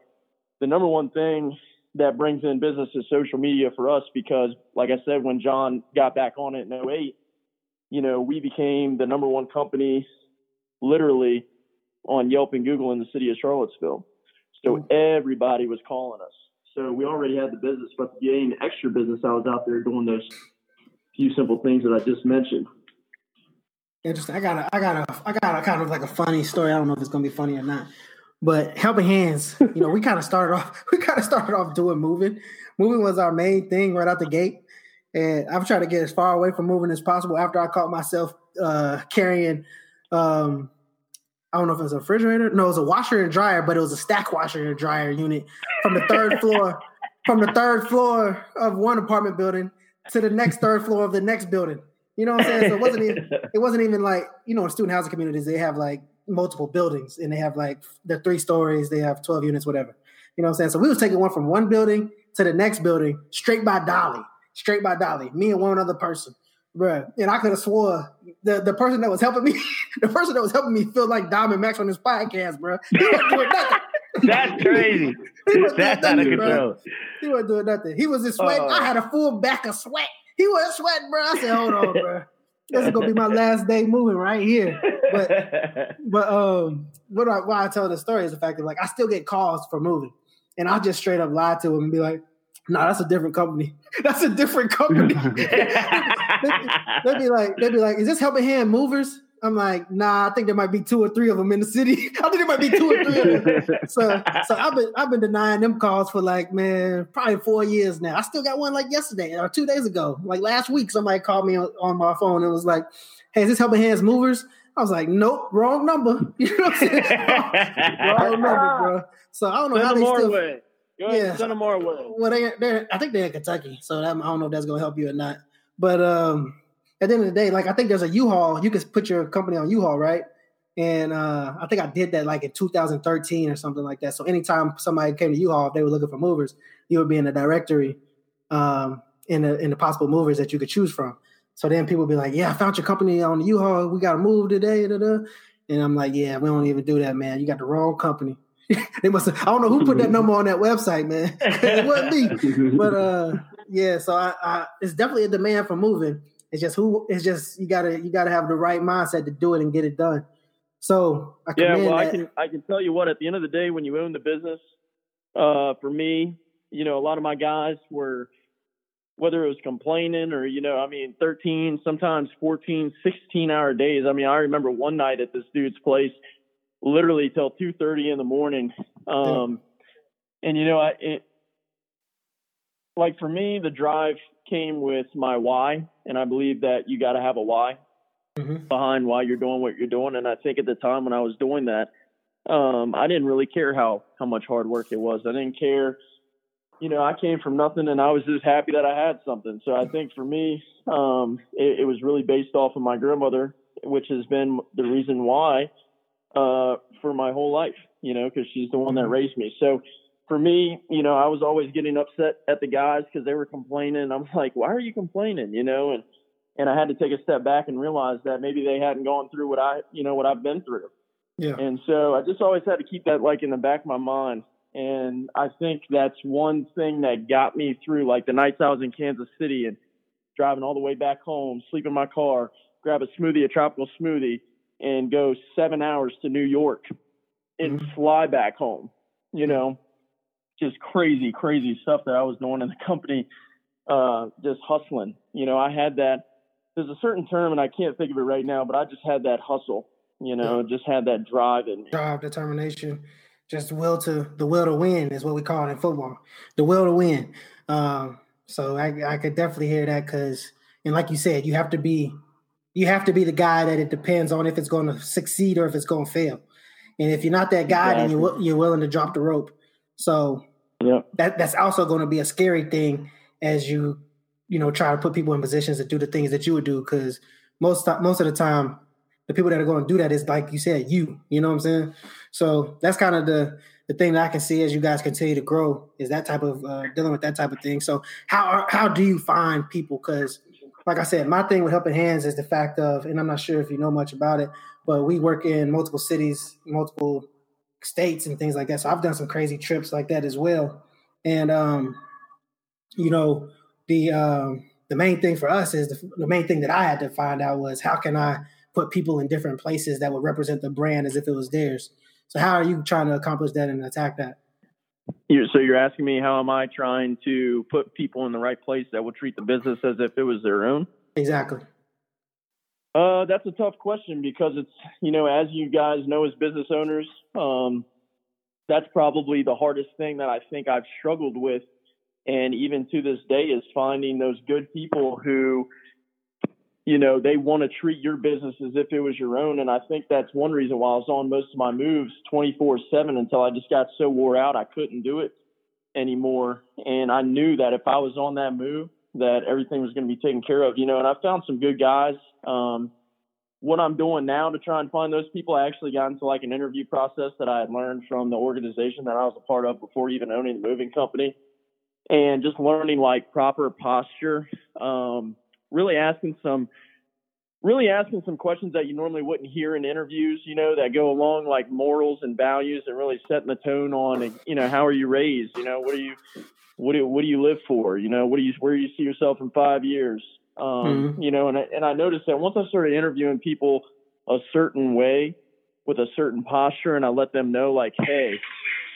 [SPEAKER 5] the number one thing that brings in business is social media for us because, like I said, when John got back on it in 08, you know, we became the number one company literally on Yelp and Google in the city of Charlottesville. So mm. everybody was calling us. So we already had the business, but to gain extra business, I was out there doing those few simple things that I just mentioned.
[SPEAKER 2] Interesting. I got a, I got a, I got a kind of like a funny story. I don't know if it's gonna be funny or not, but helping hands. You know, we kind of started off. We kind of started off doing moving. Moving was our main thing right out the gate, and I've tried to get as far away from moving as possible. After I caught myself uh, carrying, um, I don't know if it was a refrigerator. No, it was a washer and dryer, but it was a stack washer and dryer unit from the third floor, from the third floor of one apartment building to the next third floor of the next building. You know what I'm saying? So it wasn't even it wasn't even like you know in student housing communities they have like multiple buildings and they have like they're three stories they have 12 units whatever you know what i'm saying so we was taking one from one building to the next building straight by Dolly, straight by Dolly. Me and one other person, bruh. And I could have swore the, the person that was helping me, the person that was helping me feel like Diamond Max on his podcast, bruh. He wasn't doing nothing.
[SPEAKER 4] That's crazy.
[SPEAKER 2] He wasn't
[SPEAKER 4] That's
[SPEAKER 2] doing nothing. He wasn't doing nothing. He was just sweating.
[SPEAKER 5] Oh.
[SPEAKER 2] I had a full back of sweat. He wasn't sweating, bro. I said, hold on, bro. This is gonna be my last day moving right here. But but um what I, why I tell the story is the fact that like I still get calls for moving. And I'll just straight up lie to them and be like, no, that's a different company. That's a different company. they'd be like, they'd be like, is this helping hand movers? I'm like, nah, I think there might be two or three of them in the city. I think there might be two or three of them. So so I've been I've been denying them calls for like, man, probably four years now. I still got one like yesterday or two days ago. Like last week, somebody called me on, on my phone and was like, Hey, is this helping hands movers? I was like, Nope, wrong number. You know what I'm saying? wrong number, bro. So I don't know
[SPEAKER 5] Send
[SPEAKER 2] how
[SPEAKER 5] them
[SPEAKER 2] they still
[SPEAKER 5] way. Go ahead,
[SPEAKER 2] Yeah.
[SPEAKER 5] send them our way.
[SPEAKER 2] well, they they're I think they're in Kentucky, so that, I don't know if that's gonna help you or not. But um, at the end of the day, like I think there's a U-Haul. You can put your company on U-Haul, right? And uh, I think I did that like in 2013 or something like that. So anytime somebody came to U-Haul, if they were looking for movers, you would be in the directory um, in the in the possible movers that you could choose from. So then people would be like, "Yeah, I found your company on the U-Haul. We got to move today." Da, da. And I'm like, "Yeah, we don't even do that, man. You got the wrong company." they must. Have, I don't know who put that number on that website, man. it wasn't me but uh yeah so I, I it's definitely a demand for moving it's just who it's just you gotta you gotta have the right mindset to do it and get it done so i
[SPEAKER 5] Yeah, well, I can I can tell you what. At the end of the day, when you own the business, uh, for me, you know, a lot of my guys were, whether it was complaining or you know, I mean, 13, sometimes 14, 16 hour days. I mean, I remember one night at this dude's place, literally till 2:30 in the morning. Um, and you know, I it, like for me, the drive came with my why, and I believe that you got to have a why
[SPEAKER 2] Mhm.
[SPEAKER 5] behind why you're doing what you're doing. And I think at the time when I was doing that, um, I didn't really care how how much hard work it was. I didn't care. You know, I came from nothing, and I was just happy that I had something. So I think for me, um, it, it was really based off of my grandmother, which has been the reason why uh, for my whole life. You know, because she's the one that raised me. So for me, you know, I was always getting upset at the guys because they were complaining. I'm like, why are you complaining? You know, and and I had to take a step back and realize that maybe they hadn't gone through what I, you know, what I've been through.
[SPEAKER 2] yeah
[SPEAKER 5] And so I just always had to keep that like in the back of my mind. And I think that's one thing that got me through like the nights I was in Kansas City and driving all the way back home, sleep in my car, grab a smoothie, a tropical smoothie, and go seven hours to New York and fly back home. You know, just crazy, crazy stuff that I was doing in the company, uh, just hustling. You know, I had that. There's a certain term, and I can't think of it right now, but I just had that hustle. You know, just had that drive and
[SPEAKER 2] drive determination just will to the will to win is what we call it in football the will to win um so i i could definitely hear that because and like you said you have to be you have to be the guy that it depends on if it's going to succeed or if it's going to fail. And if you're not that guy then you're, you're willing to drop the rope. So
[SPEAKER 5] Yeah.
[SPEAKER 2] that that's also going to be a scary thing as you you know try to put people in positions to do the things that you would do because most most of the time the people that are going to do that is like you said you you know what i'm saying? So that's kind of the the thing that i can see as you guys continue to grow is that type of uh, dealing with that type of thing. So how how do you find people? Because like i said my thing with helping hands is the fact of and i'm not sure if you know much about it but we work in multiple cities multiple states and things like that. So i've done some crazy trips like that as well. And um you know the um the main thing for us is the, the main thing that i had to find out was how can i put people in different places that would represent the brand as if it was theirs? So how are you trying to accomplish that and attack that
[SPEAKER 5] You, so you're asking me how am I trying to put people in the right place that will treat the business as if it was their own?
[SPEAKER 2] exactly
[SPEAKER 5] Uh, that's a tough question because it's you know as you guys know as business owners, um, that's probably the hardest thing that I think I've struggled with, and even to this day is finding those good people who, you know, they want to treat your business as if it was your own, and I think that's one reason why I was on most of my moves 24/7 until I just got so wore out I couldn't do it anymore, and I knew that if I was on that move that everything was going to be taken care of, you know, and I found some good guys. Um, what I'm doing now to try and find those people, I actually got into like an interview process that I had learned from the organization that I was a part of before even owning the moving company. and just learning like proper posture. Um, really asking some really asking some questions that you normally wouldn't hear in interviews, you know, that go along like morals and values and really setting the tone on, you know, how are you raised? You know, what do you, what do, what do you live for? You know, what do you, where do you see yourself in five years? Um, mm-hmm. you know, and I, and I noticed that once I started interviewing people a certain way with a certain posture and I let them know like, Hey,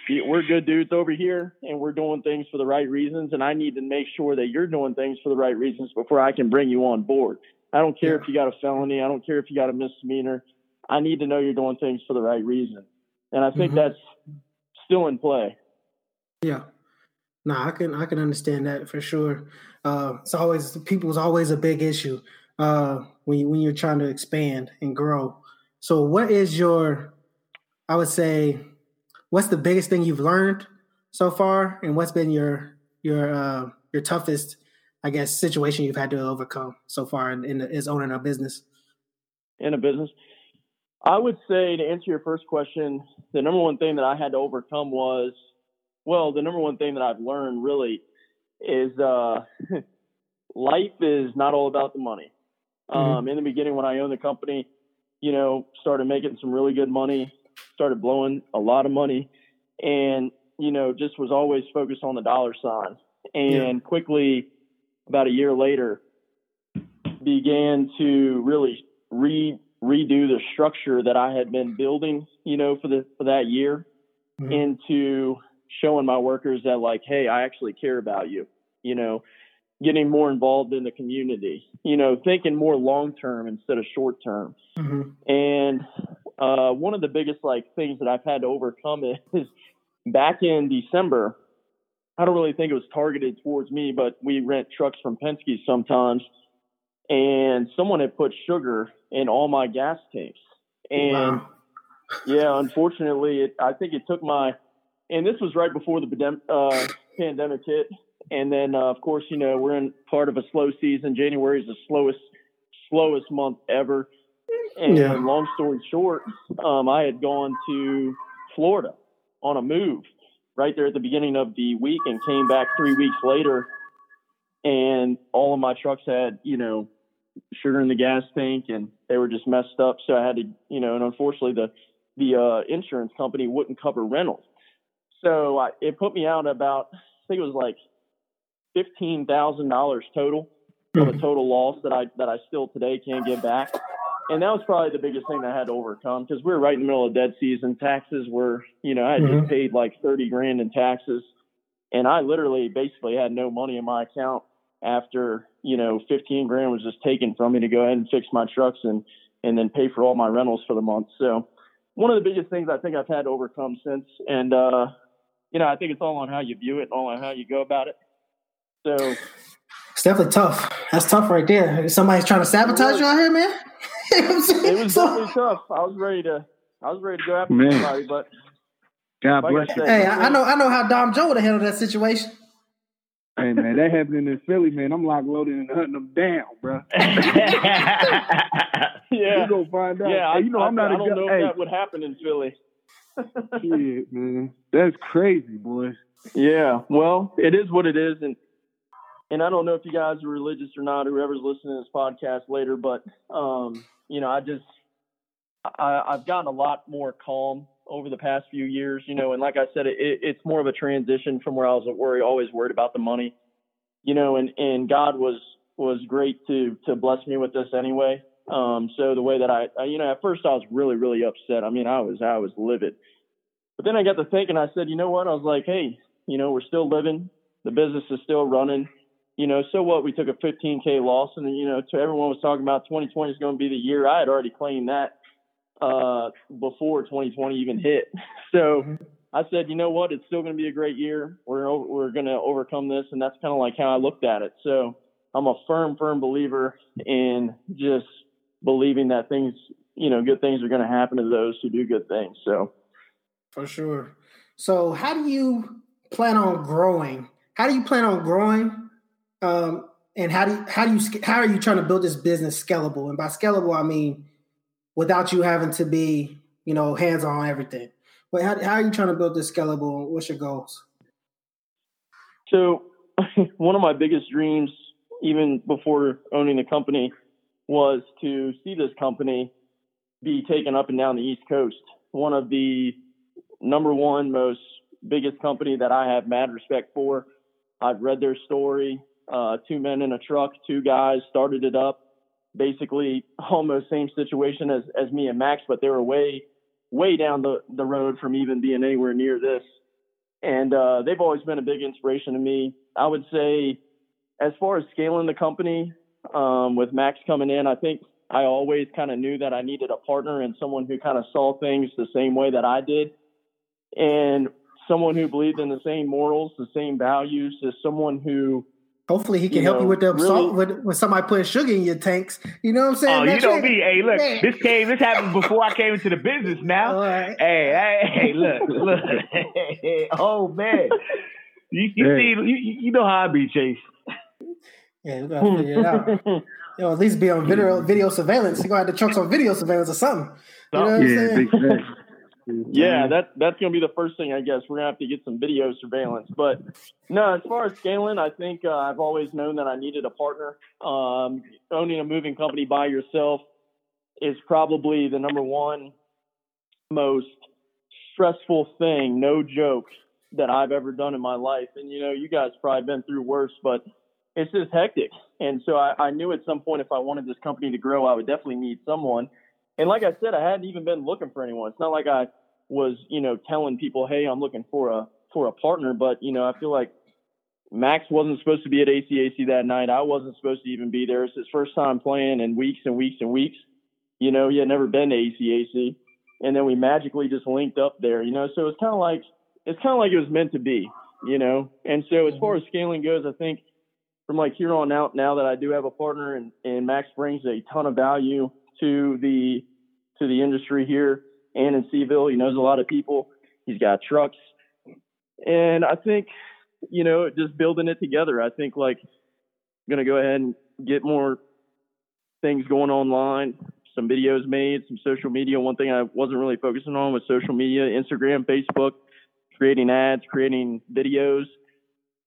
[SPEAKER 5] we're good dudes over here and we're doing things for the right reasons. And I need to make sure that you're doing things for the right reasons before I can bring you on board. I don't care yeah. if you got a felony. I don't care if you got a misdemeanor. I need to know you're doing things for the right reason. And I think mm-hmm. that's still in play.
[SPEAKER 2] Yeah. No, I can I can understand that for sure. Uh, it's always people's always a big issue uh, when you, when you're trying to expand and grow. So, what is your, I would say, what's the biggest thing you've learned so far, and what's been your your uh, your toughest I guess, situation you've had to overcome so far in, in is owning a business?
[SPEAKER 5] In a business, I would say to answer your first question, the number one thing that I had to overcome was, well, the number one thing that I've learned really is uh, life is not all about the money. Mm-hmm. Um, in the beginning, when I owned the company, you know, started making some really good money, started blowing a lot of money, and you know, just was always focused on the dollar sign. And yeah. quickly, about a year later, began to really re redo the structure that I had been building, you know, for the for that year, mm-hmm. into showing my workers that like, hey, I actually care about you, you know, getting more involved in the community, you know, thinking more long term instead of short term. Mm-hmm. And uh, one of the biggest like things that I've had to overcome is back in December, I don't really think it was targeted towards me, but we rent trucks from Penske sometimes, and someone had put sugar in all my gas tanks, and wow. yeah, unfortunately, it, I think it took my, and this was right before the uh, pandemic hit, and then uh, of course, you know, we're in part of a slow season. January is the slowest slowest month ever, and yeah. long story short, um, I had gone to Florida on a move right there at the beginning of the week and came back three weeks later and all of my trucks had, you know, sugar in the gas tank and they were just messed up. So I had to, you know, and unfortunately the, the uh, insurance company wouldn't cover rentals. So I, it put me out about, I think it was like $15,000 total of a hmm. total loss that I, that I still today can't get back and that was probably the biggest thing that I had to overcome because we were right in the middle of dead season. Taxes were, you know, I had mm-hmm. just paid like 30 grand in taxes. And I literally basically had no money in my account after, you know, 15 grand was just taken from me to go ahead and fix my trucks and, and then pay for all my rentals for the month. So one of the biggest things I think I've had to overcome since. And, uh, you know, I think it's all on how you view it, all on how you go about it. So
[SPEAKER 2] it's definitely tough. That's tough right there. Somebody's trying to sabotage you out here, man.
[SPEAKER 5] it was so, definitely tough. I was ready to, I was ready to go after man. somebody, but
[SPEAKER 2] God like bless you. Hey, I, I, know, I know how Dom Joe would have handled that situation.
[SPEAKER 3] Hey man, that happened in Philly, man. I'm like loading and hunting them down, bro.
[SPEAKER 5] yeah,
[SPEAKER 3] we gonna find out.
[SPEAKER 5] Yeah,
[SPEAKER 3] hey, you know
[SPEAKER 5] I,
[SPEAKER 3] I'm not.
[SPEAKER 5] I don't know hey. if that would happen in Philly.
[SPEAKER 3] Shit, man, that's crazy, boy.
[SPEAKER 5] Yeah, well, it is what it is, and and I don't know if you guys are religious or not, whoever's listening to this podcast later, but um, you know, I just I, I've gotten a lot more calm over the past few years, you know, and like I said, it, it's more of a transition from where I was worried, always worried about the money, you know, and, and God was, was great to, to bless me with this anyway. Um, so the way that I, I, you know, at first I was really, really upset. I mean, I was, I was livid, but then I got to thinking, I said, you know what? I was like, Hey, you know, we're still living. The business is still running you know, so what? We took a 15k loss, and you know, to everyone was talking about 2020 is going to be the year. I had already claimed that uh, before 2020 even hit. So mm-hmm. I said, you know what? It's still going to be a great year. We're we're going to overcome this, and that's kind of like how I looked at it. So I'm a firm, firm believer in just believing that things, you know, good things are going to happen to those who do good things. So
[SPEAKER 2] for sure. So how do you plan on growing? How do you plan on growing um, and how do you, how do you how are you trying to build this business scalable? And by scalable, I mean without you having to be you know hands on everything. But how, how are you trying to build this scalable? What's your goals?
[SPEAKER 5] So one of my biggest dreams, even before owning the company, was to see this company be taken up and down the East Coast. One of the number one most biggest company that I have mad respect for. I've read their story. Uh, Two Men and a Truck, two guys started it up. Basically, almost same situation as as me and Max, but they were way way down the the road from even being anywhere near this. And uh, they've always been a big inspiration to me. I would say, as far as scaling the company, um, with Max coming in, I think I always kind of knew that I needed a partner and someone who kind of saw things the same way that I did, and someone who believed in the same morals, the same values, as someone who.
[SPEAKER 2] Hopefully, he can
[SPEAKER 5] You
[SPEAKER 2] help you with the
[SPEAKER 5] really-
[SPEAKER 2] salt with, with somebody putting sugar in your tanks. You know what I'm saying?
[SPEAKER 4] Oh, you
[SPEAKER 2] Max?
[SPEAKER 4] know me. Hey, look,
[SPEAKER 2] Man.
[SPEAKER 4] this came. This happened before I came into the business. Now,
[SPEAKER 2] All right.
[SPEAKER 4] hey, hey, hey, look, look. oh man, you, you
[SPEAKER 3] Hey.
[SPEAKER 4] see, you, you know how I be, Chase.
[SPEAKER 2] Yeah, we gotta figure it out. You know, at least be on video video surveillance. You're gonna have to chunks on video surveillance or something. You know what I'm
[SPEAKER 3] Yeah,
[SPEAKER 2] saying?
[SPEAKER 5] Yeah, that that's gonna be the first thing I guess. We're gonna have to get some video surveillance. But no, as far as scaling, I think uh, I've always known that I needed a partner. Um, owning a moving company by yourself is probably the number one most stressful thing, no joke, that I've ever done in my life. And you know, you guys probably been through worse, but it's just hectic. And so I, I knew at some point if I wanted this company to grow, I would definitely need someone. And like I said, I hadn't even been looking for anyone. It's not like I was, you know, telling people, "Hey, I'm looking for a for a partner." But you know, I feel like Max wasn't supposed to be at ACAC that night. I wasn't supposed to even be there. It's his first time playing in weeks and weeks and weeks. You know, he had never been to ACAC, and then we magically just linked up there. You know, so it's kind of like it's kind of like it was meant to be. You know, and so as far as scaling goes, I think from like here on out, now that I do have a partner and, and Max brings a ton of value to the to the industry here and in C'ville. He knows a lot of people. He's got trucks, and I think you know just building it together. I think like I'm gonna go ahead and get more things going online, some videos made, some social media. One thing I wasn't really focusing on was social media, Instagram, Facebook, creating ads, creating videos.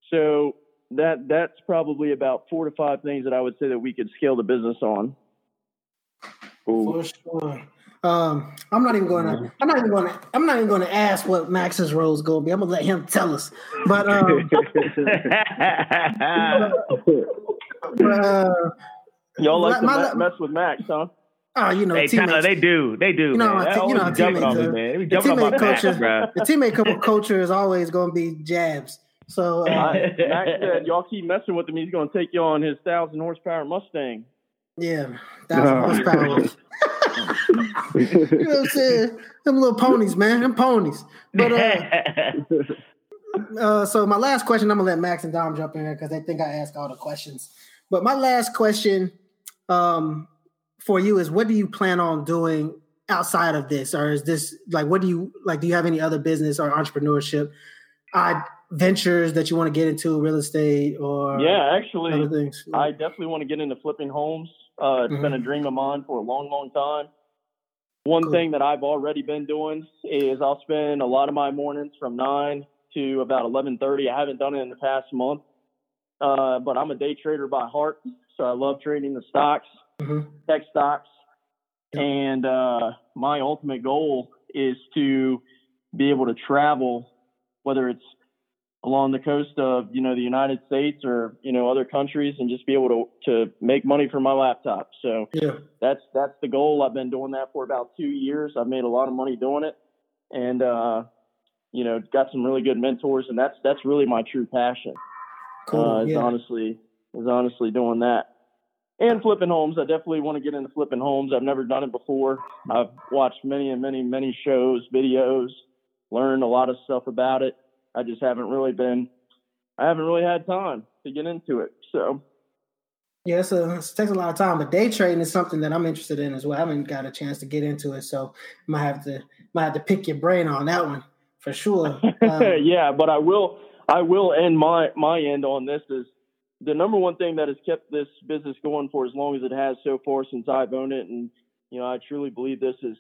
[SPEAKER 5] So that that's probably about four to five things that I would say that we could scale the business on.
[SPEAKER 2] For sure. Um, I'm not even going to. I'm not even going to. I'm not even going to ask what Max's role is going to be. I'm going to let him tell us. But um, but, uh,
[SPEAKER 5] Y'all like
[SPEAKER 2] My-
[SPEAKER 5] to
[SPEAKER 2] my-
[SPEAKER 5] mess with Max, huh?
[SPEAKER 2] oh, you know,
[SPEAKER 4] hey, Tyler,
[SPEAKER 2] teammates.
[SPEAKER 4] they do, they do,
[SPEAKER 2] You know,
[SPEAKER 4] man.
[SPEAKER 2] I you know,
[SPEAKER 4] always jumping on me,
[SPEAKER 2] teammates, uh,
[SPEAKER 4] man.
[SPEAKER 2] The
[SPEAKER 4] jumping on my
[SPEAKER 2] teammate
[SPEAKER 4] back,
[SPEAKER 2] culture,
[SPEAKER 4] bro.
[SPEAKER 2] the teammate couple culture is always going to be jabs. So uh,
[SPEAKER 5] I, Max said y'all keep messing with him. He's going to take you on his thousand horsepower Mustang.
[SPEAKER 2] Yeah, thousand horsepower. you know what I'm saying? Them little ponies, man. Them ponies. But uh, uh, so my last question, I'm gonna let Max and Dom jump in there because they think I asked all the questions. But my last question um, for you is, what do you plan on doing outside of this, or is this like, what do you like? Do you have any other business or entrepreneurship uh, ventures that you want to get into, real estate or
[SPEAKER 5] yeah,
[SPEAKER 2] other
[SPEAKER 5] actually,
[SPEAKER 2] things?
[SPEAKER 5] I definitely want to get into flipping homes. Uh, it's been a dream of mine for a long, long time. One
[SPEAKER 2] Cool.
[SPEAKER 5] thing that I've already been doing is I'll spend a lot of my mornings from nine to about eleven thirty. I haven't done it in the past month, uh, but I'm a day trader by heart, so I love trading the stocks,
[SPEAKER 2] Mhm.
[SPEAKER 5] tech stocks,
[SPEAKER 2] Yeah.
[SPEAKER 5] and uh, my ultimate goal is to be able to travel, whether it's along the coast of you know the United States or you know other countries, and just be able to to make money from my laptop. So
[SPEAKER 2] yeah,
[SPEAKER 5] that's that's the goal. I've been doing that for about two years. I've made a lot of money doing it, and uh, you know got some really good mentors, and that's that's really my true passion.
[SPEAKER 2] cool.
[SPEAKER 5] Uh, is
[SPEAKER 2] yeah.
[SPEAKER 5] honestly is honestly doing that. And flipping homes, I definitely want to get into flipping homes. I've never done it before. I've watched many and many many shows, videos, learned a lot of stuff about it. I just haven't really been, I haven't really had time to get into it. So
[SPEAKER 2] Yeah, a, it takes a lot of time, but day trading is something that I'm interested in as well. I haven't got a chance to get into it, so might have to might have to pick your brain on that one for sure. Um,
[SPEAKER 5] yeah, but I will I will end my my end on this is the number one thing that has kept this business going for as long as it has so far since I've owned it, and you know I truly believe this is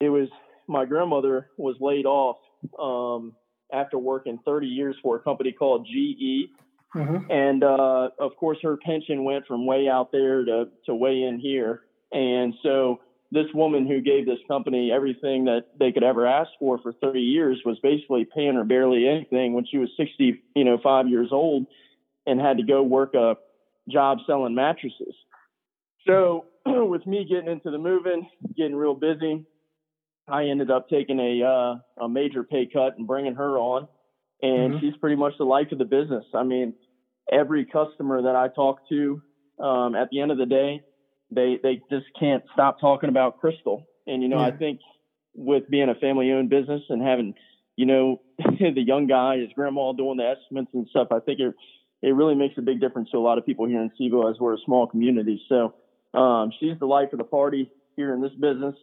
[SPEAKER 5] it was my grandmother was laid off um, after working 30 years for a company called GE, Mm-hmm. And uh, of course, her pension went from way out there to, to way in here. And so this woman who gave this company everything that they could ever ask for for 30 years was basically paying her barely anything when she was 60, you know, five years old and had to go work a job selling mattresses. So with me getting into the moving, getting real busy, I ended up taking a uh, a major pay cut and bringing her on, and mm-hmm. she's pretty much the life of the business. I mean, every customer that I talk to, um, at the end of the day, they they just can't stop talking about Crystal. And you know, yeah. I think with being a family owned business and having, you know, the young guy, his grandma doing the estimates and stuff, I think it it really makes a big difference to a lot of people here in CVille as we're a small community. So um, she's the life of the party here in this business.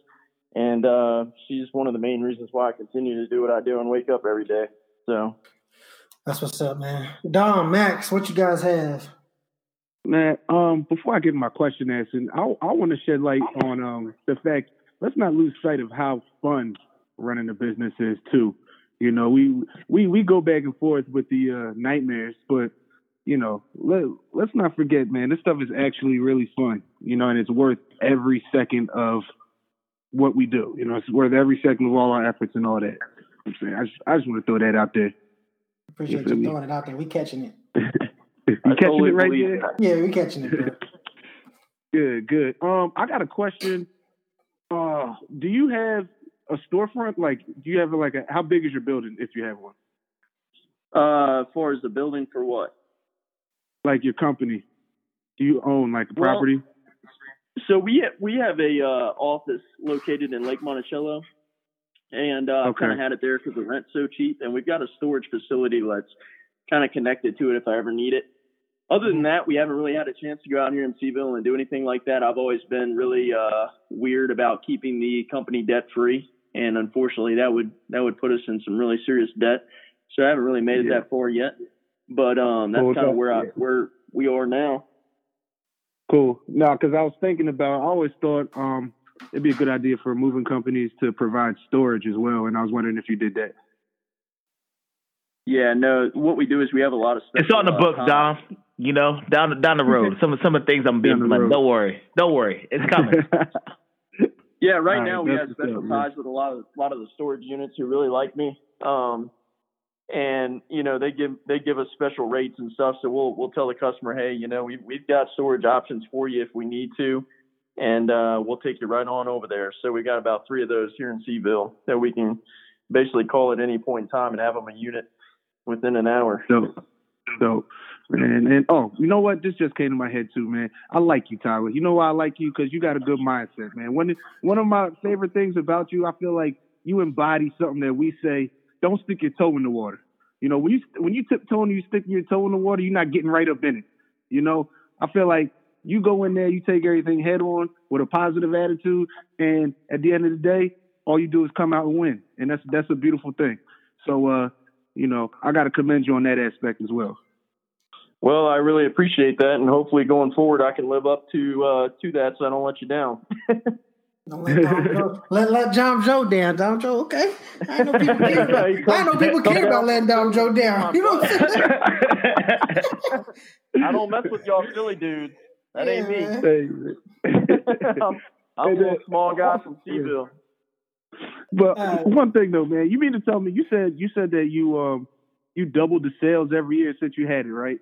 [SPEAKER 5] And uh, she's one of the main reasons why I continue to do what I do and wake up every day. So
[SPEAKER 2] that's what's up, man. Dom, Max, what you guys have?
[SPEAKER 3] Man, um, before I get my question answered, I, I want to shed light on um, the fact let's not lose sight of how fun running a business is too. You know, we we we go back and forth with the uh, nightmares, but you know, let let's not forget, man, this stuff is actually really fun. You know, and it's worth every second of what we do. You know, it's worth every second of all our efforts and all that. I'm saying, I just, I just want to throw that out there.
[SPEAKER 2] Appreciate you, you throwing it out there. We catching it.
[SPEAKER 3] you catching totally it right there? That.
[SPEAKER 2] Yeah, we catching it.
[SPEAKER 3] good, good. Um, I got a question. Uh, do you have a storefront? Like, do you have like a? How big is your building if you have one?
[SPEAKER 5] Uh, as far as the building for what?
[SPEAKER 3] Like your company. Do you own like a property?
[SPEAKER 5] So we have, we have a uh, office located in Lake Monticello, and uh, okay. kind of had it there because the rent's so cheap, and we've got a storage facility that's kind of connected to it if I ever need it. Other than that, we haven't really had a chance to go out here in CVille and do anything like that. I've always been really uh, weird about keeping the company debt free, and unfortunately, that would that would put us in some really serious debt. So I haven't really made it yeah. that far yet, but um, that's kind of where I where we are now.
[SPEAKER 3] Cool. No, because I was thinking about. I always thought um, it'd be a good idea for moving companies to provide storage as well, and I was wondering if you did that.
[SPEAKER 5] Yeah, no. What we do is we have a lot of stuff.
[SPEAKER 4] It's on the uh, books, Dom. You know, down down the road. some of some of the things I'm being like, don't worry, don't worry, it's coming.
[SPEAKER 5] yeah, right, right now we have special ties with a lot of a lot of the storage units who really like me. Um, and you know they give they give us special rates and stuff. So we'll we'll tell the customer, hey, you know, we've we've got storage options for you if we need to, and uh, we'll take you right on over there. So we got about three of those here in CVille that we can basically call at any point in time and have them a unit within an hour.
[SPEAKER 3] So, so, and and oh, you know what? This just came to my head too, man. I like you, Tyler. You know why I like you? Because you got a good mindset, man. One one of my favorite things about you, I feel like you embody something that we say don't stick your toe in the water. You know, when you when you tiptoe and you stick your toe in the water, you're not getting right up in it. You know, I feel like you go in there, you take everything head on with a positive attitude, and at the end of the day, all you do is come out and win, and that's that's a beautiful thing. So, uh, you know, I got to commend you on that aspect as well.
[SPEAKER 5] Well, I really appreciate that, and hopefully going forward, I can live up to uh, to that, so I don't let you down.
[SPEAKER 2] Don't let Dom Joe, let, let Dom Joe down. Dom Joe, okay. I know people care about, I know people care about letting Dom Joe down. You know what I'm saying?
[SPEAKER 5] I don't mess with y'all Philly dudes. That ain't me. I'm, I'm a little small guy from CVille.
[SPEAKER 3] But uh, one thing though, man, you mean to tell me you said you said that you um you doubled the sales every year since you had it, right?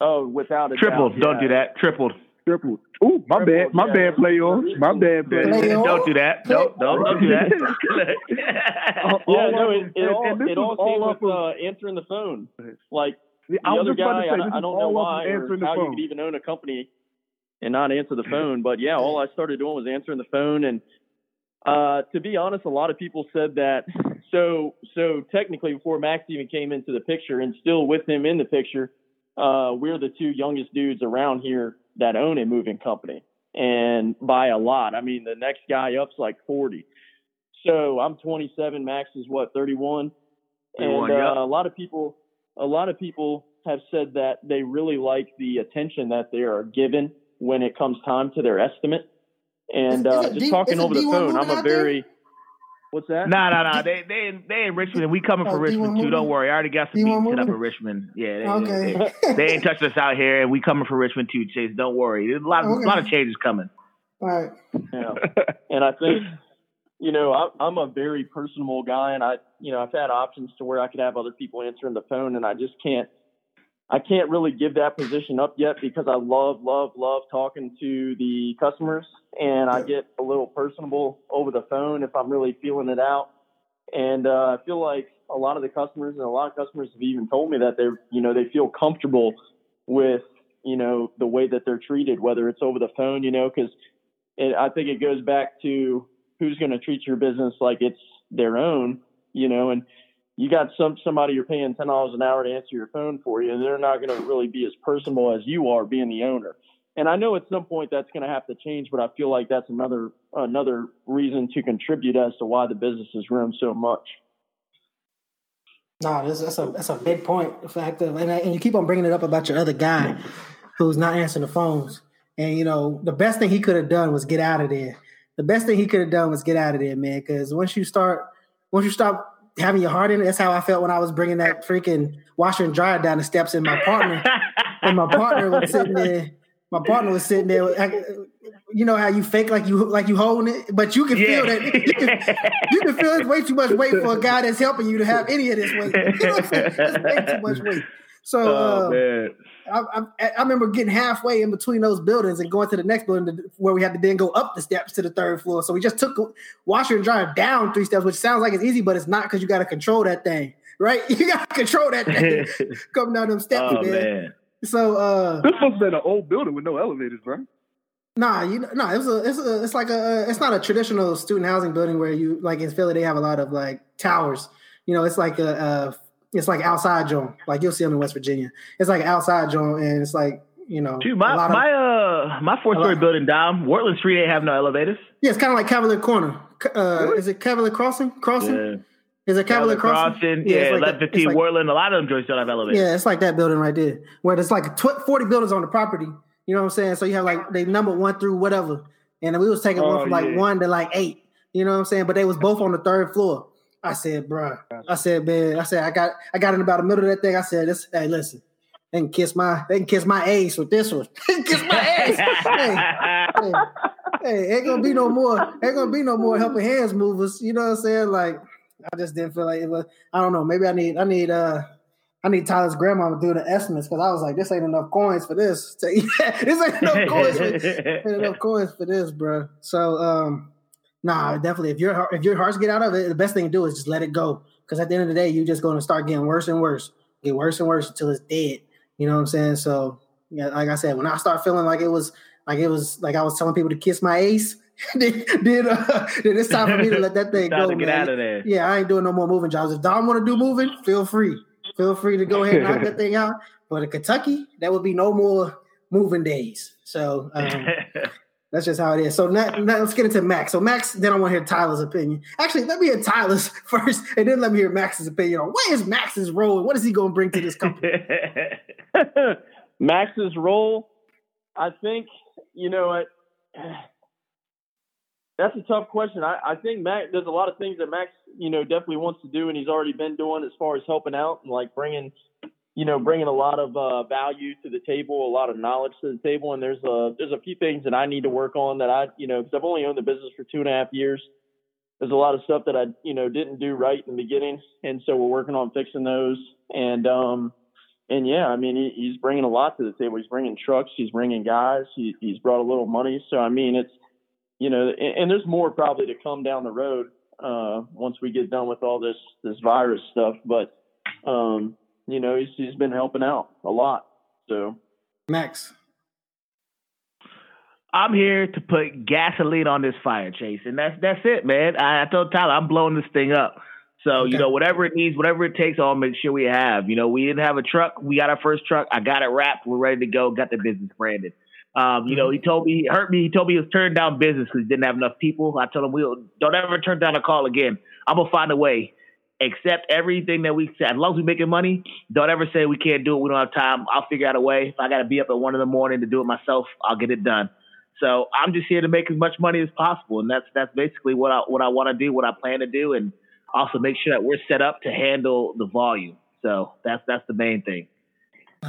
[SPEAKER 5] Oh, without a
[SPEAKER 4] tripled.
[SPEAKER 5] Doubt,
[SPEAKER 4] Don't do that. Tripled.
[SPEAKER 3] Triple. Ooh, my Triple, bad. My yeah. bad, playoffs. My bad, playoffs.
[SPEAKER 4] Don't do that. Don't, don't, don't do that.
[SPEAKER 5] yeah, no, it, it all, it all came with uh, answering the phone. Like, the I other guy, I, I, don't know why or how you could even own a company and not answer the phone. But yeah, all I started doing was answering the phone. And uh, to be honest, a lot of people said that. So, so technically, before Max even came into the picture, and still with him in the picture, uh, we're the two youngest dudes around here that own a moving company and by a lot. I mean, the next guy up's like 40. So I'm 27. Max is what 31, and uh, a lot of people, a lot of people have said that they really like the attention that they are given when it comes time to their estimate. And uh, just talking over the phone, I'm a very What's that?
[SPEAKER 4] No, no, no. They they they in Richmond, and we coming for
[SPEAKER 2] Oh,
[SPEAKER 4] Richmond too. Don't worry. I already got some
[SPEAKER 2] D1
[SPEAKER 4] set up in Richmond. Yeah, they,
[SPEAKER 2] Okay.
[SPEAKER 4] they, they ain't touched us out here, and we coming from Richmond too, Chase. Don't worry. There's a lot,
[SPEAKER 2] Okay.
[SPEAKER 4] a lot of changes coming.
[SPEAKER 2] All right.
[SPEAKER 5] Yeah. and I think, you know, I, I'm a very personable guy, and I, you know, I've had options to where I could have other people answering the phone, and I just can't, I can't really give that position up yet because I love, love, love talking to the customers, and I get a little personable over the phone if I'm really feeling it out, and uh, I feel like a lot of the customers and a lot of customers have even told me that they're, you know, they feel comfortable with, you know, the way that they're treated, whether it's over the phone, you know, because I think it goes back to who's going to treat your business like it's their own, you know, and you got some somebody you're paying ten dollars an hour to answer your phone for you, and they're not going to really be as personable as you are being the owner. And I know at some point that's going to have to change, but I feel like that's another another reason to contribute as to why the business has grown so much.
[SPEAKER 2] No, that's, that's a that's a big point. Fact of, and, I- and you keep on bringing it up about your other guy who's not answering the phones. And you know, the best thing he could have done was get out of there. The best thing he could have done was get out of there, man. Because once you start, once you stop having your heart in it, that's how I felt when I was bringing that freaking washer and dryer down the steps. And my partner, and my partner was sitting there. My partner was sitting there. You know how you fake like you like you holding it, but you can feel that. You can, you can feel it's way too much weight for a guy that's helping you to have any of this weight. You know what I'm saying? It's way too much weight. So
[SPEAKER 4] oh
[SPEAKER 2] uh. I, I, I remember getting halfway in between those buildings and going to the next building to, where we had to then go up the steps to the third floor. So we just took a washer and dryer down three steps, which sounds like it's easy, but it's not because you got to control that thing, right? You got to control that thing coming down them steps,
[SPEAKER 4] oh
[SPEAKER 2] man.
[SPEAKER 4] man.
[SPEAKER 2] So uh,
[SPEAKER 3] This must have been an old building with no elevators, bro.
[SPEAKER 2] Nah, you know, no, it's a, it's a, it's like a, it's not a traditional student housing building where you like in Philly they have a lot of like towers. You know, it's like a, uh, it's like outside joint. Like you'll see them in West Virginia. It's like outside joint, and it's like you know,
[SPEAKER 4] Dude, my
[SPEAKER 2] of-
[SPEAKER 4] my uh my four story building down, Wortland Street ain't have no elevators.
[SPEAKER 2] yeah, it's kind of like Cavalier Corner. Uh, is it Cavalier Crossing? Crossing?
[SPEAKER 4] Yeah.
[SPEAKER 2] Is it Cavalier
[SPEAKER 4] Crossing,
[SPEAKER 2] Crossing?
[SPEAKER 4] yeah,
[SPEAKER 2] it's like
[SPEAKER 4] eleven
[SPEAKER 2] that-
[SPEAKER 4] fifteen
[SPEAKER 2] like-
[SPEAKER 4] Wortland. A lot of them joints don't have elevators.
[SPEAKER 2] Yeah, it's like that building right there, where there's like tw- 40 buildings on the property. You know what I'm saying? So you have like they number one through whatever, and we was taking one
[SPEAKER 3] Oh,
[SPEAKER 2] from like
[SPEAKER 3] yeah.
[SPEAKER 2] one to like eight. You know what I'm saying? But they was both on the third floor. I said, bruh. I said, man. I said, I got, I got in about the middle of that thing. I said, this, hey, listen, they can kiss my, they can kiss my ace with this one. They can kiss my ace. hey, hey, hey, ain't gonna be no more, ain't gonna be no more helping hands movers. You know what I'm saying? Like, I just didn't feel like it was. I don't know. Maybe I need, I need, uh. I need Tyler's grandma to do the estimates because I was like, this ain't enough coins for this. this ain't enough coins for, ain't enough coins for this, bro. So, um, nah, definitely. If your if your hearts get out of it, the best thing to do is just let it go. Because at the end of the day, you're just going to start getting worse and worse, get worse and worse until it's dead. You know what I'm saying? So, yeah, like I said, when I start feeling like it was like it was like I was telling people to kiss my ace, then then, uh, then it's time for me to let that thing go.
[SPEAKER 4] get
[SPEAKER 2] man.
[SPEAKER 4] out of there.
[SPEAKER 2] Yeah, I ain't doing no more moving jobs. If Dom want to do moving, feel free. Feel free to go ahead and knock that thing out. But in Kentucky, that would be no more moving days. So um, that's just how it is. So now, now let's get into Max. So Max, then I want to hear Tyler's opinion. Actually, let me hear Tyler's first, and then let me hear Max's opinion on what is Max's role what is he going to bring to this company.
[SPEAKER 5] Max's role, I think, you know, I, that's a tough question. I, I think Max, there's a lot of things that Max, you know, definitely wants to do, and he's already been doing as far as helping out and like bringing, you know, bringing a lot of uh, value to the table, a lot of knowledge to the table. And there's a there's a few things that I need to work on that I, you know, because I've only owned the business for two and a half years. There's a lot of stuff that I, you know, didn't do right in the beginning, and so we're working on fixing those. And um, and yeah, I mean, he, he's bringing a lot to the table. He's bringing trucks. He's bringing guys. He, he's brought a little money. So I mean, it's you know, and, and there's more probably to come down the road uh, once we get done with all this this virus stuff. But um, you know, he's he's been helping out a lot. So
[SPEAKER 2] Max.
[SPEAKER 4] I'm here to put gasoline on this fire, Chase, and that's that's it, man. I, I told Tyler I'm blowing this thing up. So you know, whatever it needs, whatever it takes, I'll make sure we have. You know, we didn't have a truck. We got our first truck. I got it wrapped. We're ready to go. Got the business branded. Um, you know, he told me he hurt me. He told me he was turning down business because he didn't have enough people. I told him we'll don't ever turn down a call again. I'm gonna find a way. Accept everything that we say. As long as we're making money, don't ever say we can't do it. We don't have time. I'll figure out a way. If I got to be up at one in the morning to do it myself, I'll get it done. So I'm just here to make as much money as possible, and that's that's basically what I what I want to do, what I plan to do, and also make sure that we're set up to handle the volume. So that's that's the main thing.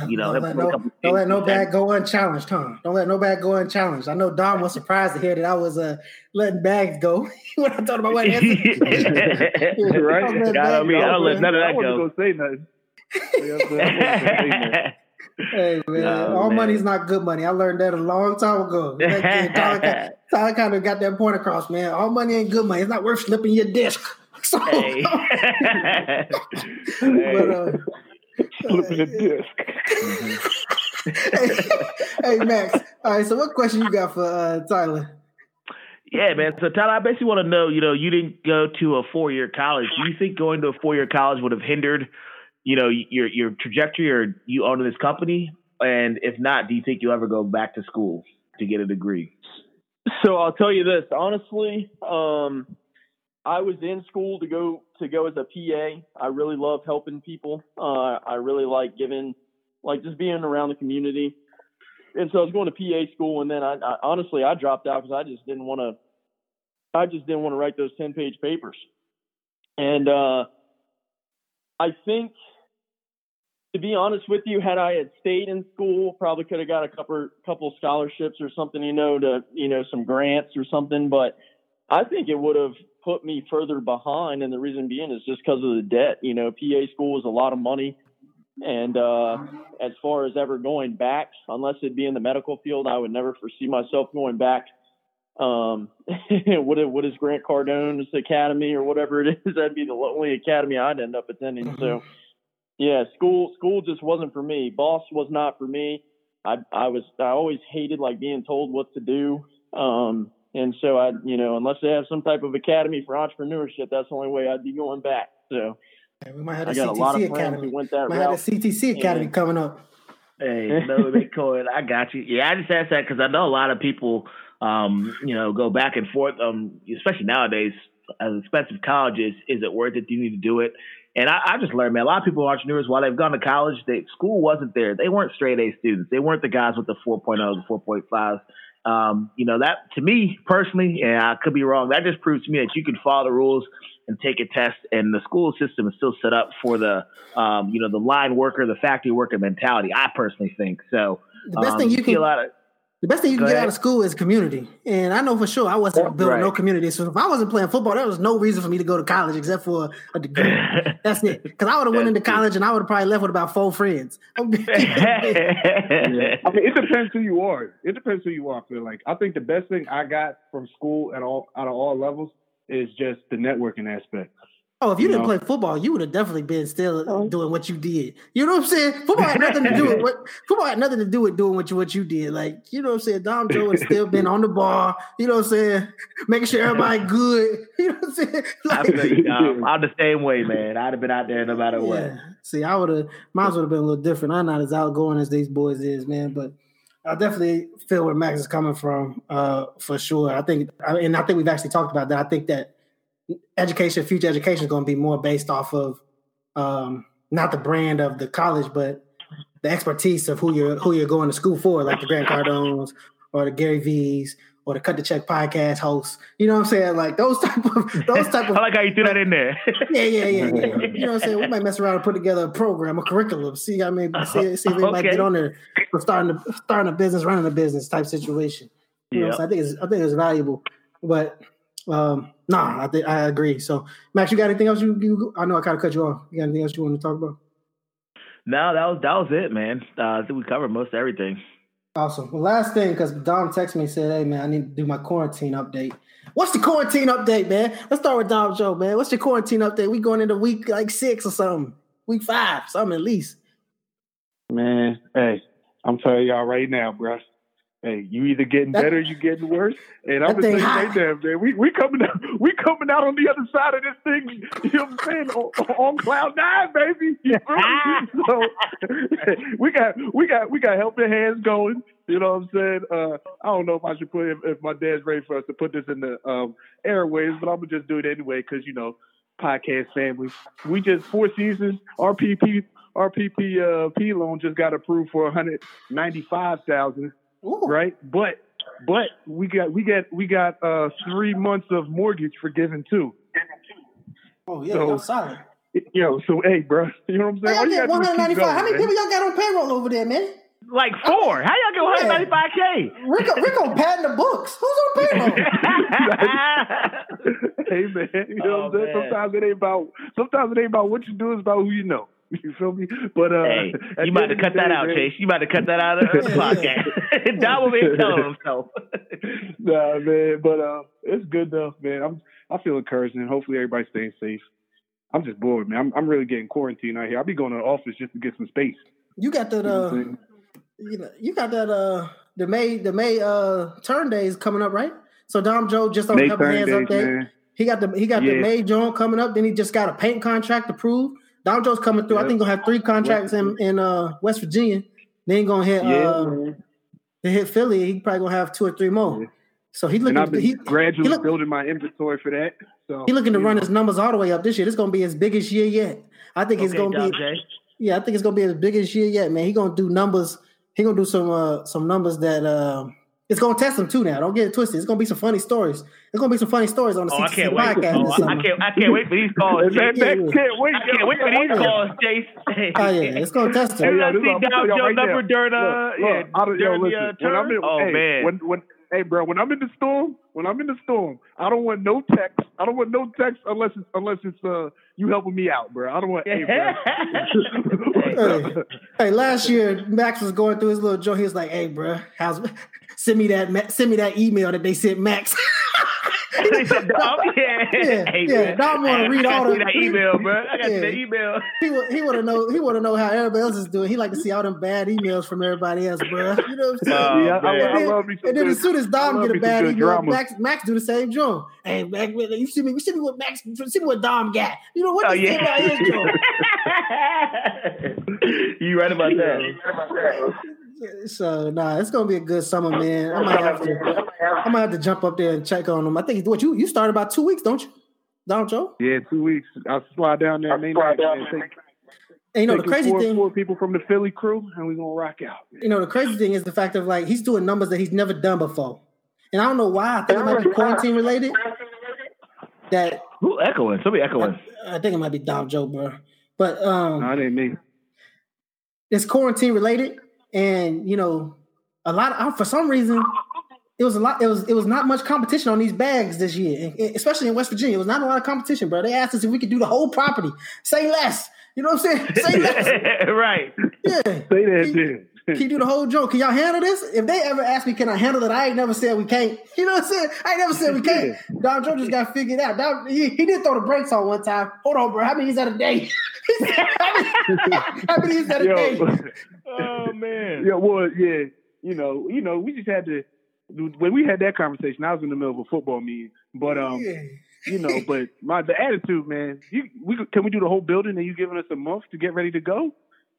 [SPEAKER 2] You know, don't let no, don't let no bag go unchallenged, huh? Don't let no bag go unchallenged. I know Dom was surprised to hear that I was uh, letting bags go when I thought about what right?
[SPEAKER 4] I, mean, I don't let none of that
[SPEAKER 3] go. I wasn't gonna say
[SPEAKER 2] nothing. hey man, oh, all man. money's not good money. I learned that a long time ago. Tyler, Tyler kind of got that point across, man. All money ain't good money. It's not worth slipping your disc. So, hey.
[SPEAKER 3] but, uh, Flipping a disc.
[SPEAKER 2] hey, hey, Max. All right. So, what question you got for uh, Tyler?
[SPEAKER 4] Yeah, man. So, Tyler, I basically want to know. You know, you didn't go to a four-year college. Do you think going to a four-year college would have hindered, you know, your your trajectory or you owning this company? And if not, do you think you'll ever go back to school to get a degree?
[SPEAKER 5] So I'll tell you this honestly. Um, I was in school to go to go as a PA. I really love helping people. Uh, I really like giving, like just being around the community. And so I was going to PA school, and then I, I honestly I dropped out because I just didn't want to. I just didn't want to write those ten page papers. And uh, I think, to be honest with you, had I had stayed in school, probably could have got a couple couple scholarships or something, you know, to you know some grants or something. But I think it would have put me further behind, and the reason being is just because of the debt. You know, PA school is a lot of money, and uh, as far as ever going back, unless it be in the medical field, I would never foresee myself going back. Um, what is, what is Grant Cardone's academy or whatever it is? That'd be the only academy I'd end up attending. So, mm-hmm. yeah, school school just wasn't for me. Boss was not for me. I I was I always hated like being told what to do. Um, and so I, you know, unless they have some type of academy for entrepreneurship, that's the only way I'd be going back. So
[SPEAKER 2] yeah, we might have a CTC a academy. Who went that might route. have a CTC academy and, coming up.
[SPEAKER 4] Hey, no, they call. I got you. Yeah, I just asked that because I know a lot of people, um, you know, go back and forth. Um, especially nowadays, as expensive college is, is it worth it? Do you need to do it? And I, I just learned, man, a lot of people entrepreneurs, while they've gone to college, they school wasn't there. They weren't straight A students. They weren't the guys with the 4.0, the 4.5s. Um, you know, that to me personally, and I could be wrong, that just proves to me that you can follow the rules and take a test, and the school system is still set up for the, um, you know, the line worker, the factory worker mentality. I personally think so.
[SPEAKER 2] The best um, thing you can, a lot of, the best thing you can get out of school is community. And I know for sure I wasn't building right. no community. So if I wasn't playing football, there was no reason for me to go to college except for a degree. That's it. Because I would have went into college and I would have probably left with about four friends.
[SPEAKER 3] I mean, it depends who you are. It depends who you are. I feel like I think the best thing I got from school at all out of all levels is just the networking aspect.
[SPEAKER 2] Oh, if you, you didn't know? play football, you would have definitely been still oh. doing what you did. You know what I'm saying? Football had nothing to do with what football had nothing to do with doing what you what you did. Like, you know what I'm saying? Dom Joe has still been on the ball, you know what I'm saying? Making sure everybody good. You know what I'm saying? Like,
[SPEAKER 4] um, I'm the same way, man. I'd have been out there no matter yeah. what.
[SPEAKER 2] See, I would have mine would have been a little different. I'm not as outgoing as these boys is, man, but I definitely feel where Max is coming from, uh, for sure. I think, and I think we've actually talked about that. I think that education, future education is going to be more based off of um, not the brand of the college, but the expertise of who you're who you're going to school for, like the Grant Cardones or the Gary V's or the Cut the Check podcast hosts. You know what I'm saying? Like those type of those type of.
[SPEAKER 4] I like how you threw that in there.
[SPEAKER 2] yeah, yeah, yeah, yeah. You know what I'm saying? We might mess around and put together a program, a curriculum. See, I mean, see, see if we okay. might get on there for starting a, starting a business, running a business type situation. You yep. know, so I think it's I think it's valuable, but um, nah, I think I agree. So, Max, you got anything else? You, you I know I kind of cut you off. You got anything else you want to talk about?
[SPEAKER 4] No, that was that was it, man. Uh, I think we covered most everything.
[SPEAKER 2] Awesome. Well, last thing, because Dom texted me and said, "Hey, man, I need to do my quarantine update." What's the quarantine update, man? Let's start with Dom Joe, man. What's your quarantine update? We going into week like six or something, week five, something at least.
[SPEAKER 3] Man, hey, I'm telling y'all right now, bro. Hey, you either getting better, or you getting worse. And I'm gonna say right there, man, we we coming out, we coming out on the other side of this thing. You know what I'm saying? On, on cloud nine, baby. You so we got we got we got helping hands going. You know what I'm saying? Uh, I don't know if I should put if, if, my dad's ready for us to put this in the um, airways, but I'm gonna just do it anyway because you know, podcast family. We just four seasons. RPP RPP uh, P loan just got approved for 195,000 Ooh. right? But but we got we got we got uh three months of mortgage forgiven too.
[SPEAKER 2] Oh yeah,
[SPEAKER 3] So-
[SPEAKER 2] y'all solid.
[SPEAKER 3] Yo, so hey, bro, you know what I'm saying?
[SPEAKER 2] y'all
[SPEAKER 3] you
[SPEAKER 2] get
[SPEAKER 3] gotta do
[SPEAKER 2] 195. How many
[SPEAKER 3] going,
[SPEAKER 2] people y'all got on payroll over there, man?
[SPEAKER 4] Like four. How y'all get 195k?
[SPEAKER 2] Rico, Rico padding the books. Who's on payroll?
[SPEAKER 3] man. hey man, you know
[SPEAKER 4] Oh,
[SPEAKER 3] what I'm saying?
[SPEAKER 4] man.
[SPEAKER 3] Sometimes it ain't about sometimes it ain't about what you do, it's about who you know. You feel me? But uh
[SPEAKER 4] hey, you
[SPEAKER 3] the
[SPEAKER 4] about to cut
[SPEAKER 3] the
[SPEAKER 4] that out,
[SPEAKER 3] man,
[SPEAKER 4] Chase. You about to cut that out of the podcast. Dom will be telling himself.
[SPEAKER 3] nah, man, but uh, it's good though, man. I'm I feel encouraged, and hopefully everybody's staying safe. I'm just bored, man. I'm I'm really getting quarantined out here. I'll be going to the office just to get some space.
[SPEAKER 2] You got that
[SPEAKER 3] You know
[SPEAKER 2] uh you know you got that uh the May the May uh turn days coming up, right? So Dom Joe just on
[SPEAKER 3] May
[SPEAKER 2] Helping
[SPEAKER 3] turn
[SPEAKER 2] Hands
[SPEAKER 3] days,
[SPEAKER 2] update.
[SPEAKER 3] man.
[SPEAKER 2] He got the he got the May joint coming up. Then he just got a paint contract approved. Dom Joe's coming through. I think gonna have three contracts in in uh West Virginia. Then he gonna hit
[SPEAKER 3] Yeah,
[SPEAKER 2] uh
[SPEAKER 3] man.
[SPEAKER 2] to hit Philly. He probably gonna have two or three more.
[SPEAKER 3] Yeah.
[SPEAKER 2] So he
[SPEAKER 3] and I've been
[SPEAKER 2] he,
[SPEAKER 3] gradually
[SPEAKER 2] he look-
[SPEAKER 3] building my inventory for that. So
[SPEAKER 2] he looking to run
[SPEAKER 3] know.
[SPEAKER 2] his numbers all the way up this year. This gonna be his biggest year yet. I think it's gonna
[SPEAKER 4] Dom
[SPEAKER 2] be
[SPEAKER 4] J.
[SPEAKER 2] yeah, I think it's gonna be his biggest year yet, man. He gonna do numbers. He gonna do some uh some numbers that uh it's gonna test him too now. Don't get it twisted. It's gonna be some funny stories. It's gonna be some funny stories on the
[SPEAKER 4] Oh, I can't wait.
[SPEAKER 2] podcast
[SPEAKER 4] Oh,
[SPEAKER 2] this
[SPEAKER 4] I, can't. I can't wait for these calls.
[SPEAKER 3] And that, that
[SPEAKER 2] Yeah.
[SPEAKER 3] can't wait.
[SPEAKER 4] I can't wait for these calls, Chase.
[SPEAKER 2] Oh yeah, it's gonna test
[SPEAKER 4] As
[SPEAKER 2] him.
[SPEAKER 4] soon as
[SPEAKER 3] yo,
[SPEAKER 4] I see
[SPEAKER 3] what I'm gonna
[SPEAKER 4] Dom
[SPEAKER 3] tell y'all
[SPEAKER 4] Joe
[SPEAKER 3] right
[SPEAKER 4] number
[SPEAKER 3] now.
[SPEAKER 4] during uh yeah
[SPEAKER 3] look,
[SPEAKER 4] during the uh, turn.
[SPEAKER 3] When I'm in,
[SPEAKER 4] oh
[SPEAKER 3] hey,
[SPEAKER 4] man.
[SPEAKER 3] when when hey bro, when I'm in the storm, when I'm in the storm, I don't want no text. I don't want no text unless it's unless it's uh you helping me out, bro. I don't want hey, bro.
[SPEAKER 2] Hey, hey, last year Max was going through his little joke. He was like, "Hey, bro, how's send me that send me that email that they sent Max."
[SPEAKER 4] They said, Dom, yeah,
[SPEAKER 2] Yeah,
[SPEAKER 4] Hey,
[SPEAKER 2] yeah, Dom wanna read all the-
[SPEAKER 4] that email, bro. I got
[SPEAKER 2] Yeah.
[SPEAKER 4] the email.
[SPEAKER 2] he he want to know he want to know how everybody else is doing. He like to see all them bad emails from everybody else, bro. You know what I'm saying?
[SPEAKER 4] Oh,
[SPEAKER 3] yeah, I,
[SPEAKER 4] man.
[SPEAKER 3] I, I love me
[SPEAKER 2] And then as soon as Dom get a bad email,
[SPEAKER 3] drama.
[SPEAKER 2] Max Max do the same joint. Hey, Max, you see me, you see me what Max, see me what Dom got. You know what?
[SPEAKER 4] Oh
[SPEAKER 2] you say about his joint?
[SPEAKER 4] yeah. you right about that.
[SPEAKER 2] So nah, it's gonna be a good summer, man. I might have to, I might have to jump up there and check on him. I think what you you started about two weeks, don't you, Dom Joe?
[SPEAKER 3] Yeah, two weeks. I'll slide down there. May night, man. Take,
[SPEAKER 2] And you know the
[SPEAKER 3] taking
[SPEAKER 2] crazy
[SPEAKER 3] four,
[SPEAKER 2] thing,
[SPEAKER 3] four people from the Philly crew, and we're gonna rock out.
[SPEAKER 2] you know the crazy thing is the fact of like he's doing numbers that he's never done before, and I don't know why. I think it might be quarantine related. That
[SPEAKER 4] Who echoing? Somebody echoing.
[SPEAKER 2] I think it might be Dom Joe, bro. But um,
[SPEAKER 3] No, it ain't me.
[SPEAKER 2] it's quarantine related, and you know, a lot of, for some reason, it was a lot. It was it was not much competition on these bags this year, and- and especially in West Virginia. It was not a lot of competition, bro. They asked us if we could do the whole property. Say less. You know what I'm saying? Say less.
[SPEAKER 4] right.
[SPEAKER 2] Yeah.
[SPEAKER 3] Say that,
[SPEAKER 2] Can-
[SPEAKER 3] then.
[SPEAKER 2] Can you do the whole joke? Can y'all handle this? If they ever ask me, can I handle it? I ain't never said we can't. You know what I'm saying? I ain't never said we can't. Dom Joe just got figured out. Dom, he, he did throw the brakes on one time. Hold on, bro. How many is that a day? how, many, is that a day?
[SPEAKER 3] Yo,
[SPEAKER 4] Oh man.
[SPEAKER 3] yeah, well, yeah, you know, you know, we just had to when we had that conversation. I was in the middle of a football meeting, but um,
[SPEAKER 2] Yeah.
[SPEAKER 3] you know, but my the attitude, man. You we can we do the whole building and you giving us a month to get ready to go?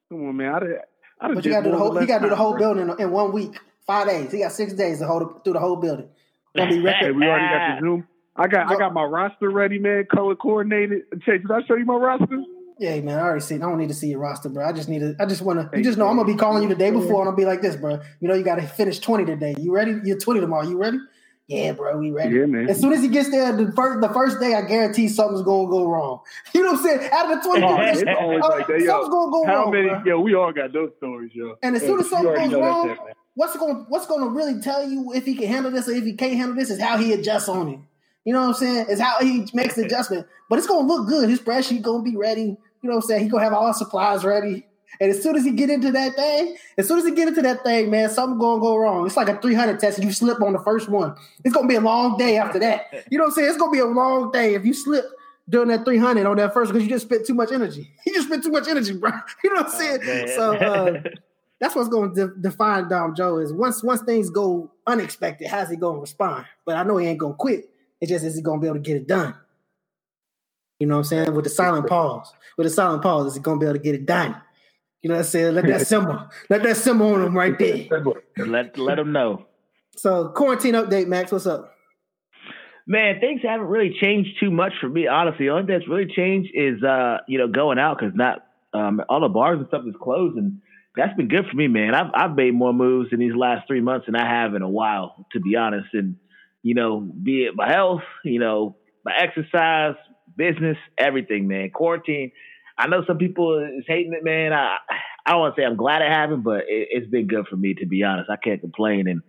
[SPEAKER 3] Come on, man. I did. I done
[SPEAKER 2] But you got to do the whole.
[SPEAKER 3] in
[SPEAKER 2] He got to do the whole building in one week, five days. He got six days to hold it, through the whole building. Gonna be
[SPEAKER 3] Hey, we already got the Zoom. I got I got my roster ready, man. Color coordinated. Chase, did I show you my roster?
[SPEAKER 2] Yeah, man. I already see. I don't need to see your roster, bro. I just need to. I just want to.
[SPEAKER 3] Hey,
[SPEAKER 2] You just know I'm gonna be calling you the day before, and I'll be like this, bro. You know, you got to finish twenty today. You ready? You're twenty tomorrow. You ready? Yeah, bro. We ready.
[SPEAKER 3] Yeah, man.
[SPEAKER 2] As soon as he gets there, the first the first day, I guarantee something's gonna go wrong. You know what I'm saying? Out of the twenty,
[SPEAKER 3] Oh, it's always
[SPEAKER 2] uh,
[SPEAKER 3] like that, yo.
[SPEAKER 2] something's gonna go
[SPEAKER 3] How
[SPEAKER 2] wrong.
[SPEAKER 3] many?
[SPEAKER 2] bro.
[SPEAKER 3] Yo, we all got those stories, yo.
[SPEAKER 2] And as soon as something goes wrong,
[SPEAKER 3] that,
[SPEAKER 2] what's going what's going to really tell you if he can handle this or if he can't handle this is how he adjusts on it. You know what I'm saying? It's how he makes the adjustment. But it's gonna look good. His spreadsheet gonna be ready. You know what I'm saying? He gonna have all his supplies ready. And as soon as he get into that thing, as soon as he get into that thing, man, something gonna go wrong. It's like a 300 test and you slip on the first one. It's gonna be a long day after that. You know what I'm saying? It's gonna be a long day if you slip during that 300 on that first because you just spent too much energy. You just spent too much energy, bro. You know what I'm saying?
[SPEAKER 4] man.
[SPEAKER 2] so uh, that's what's going to de- define Dom Joe is once once things go unexpected, how's he going to respond? But I know he ain't going to quit. It's just is he going to be able to get it done? You know what I'm saying? With the silent pause, with the silent pause, is he going to be able to get it done? You know what I'm saying? Let that symbol, let that symbol on them right there.
[SPEAKER 4] let let them know.
[SPEAKER 2] So quarantine update, Max. What's up?
[SPEAKER 4] Man, things haven't really changed too much for me. Honestly, the only thing that's really changed is uh, you know, going out because not um, all the bars and stuff is closed, and that's been good for me, man. I've I've made more moves in these last three months than I have in a while, to be honest. And you know, be it my health, you know, my exercise, business, everything, man. Quarantine. I know some people is hating it, man. I I don't want to say I'm glad it happened, but it, has been good for me, to be honest. I can't complain. And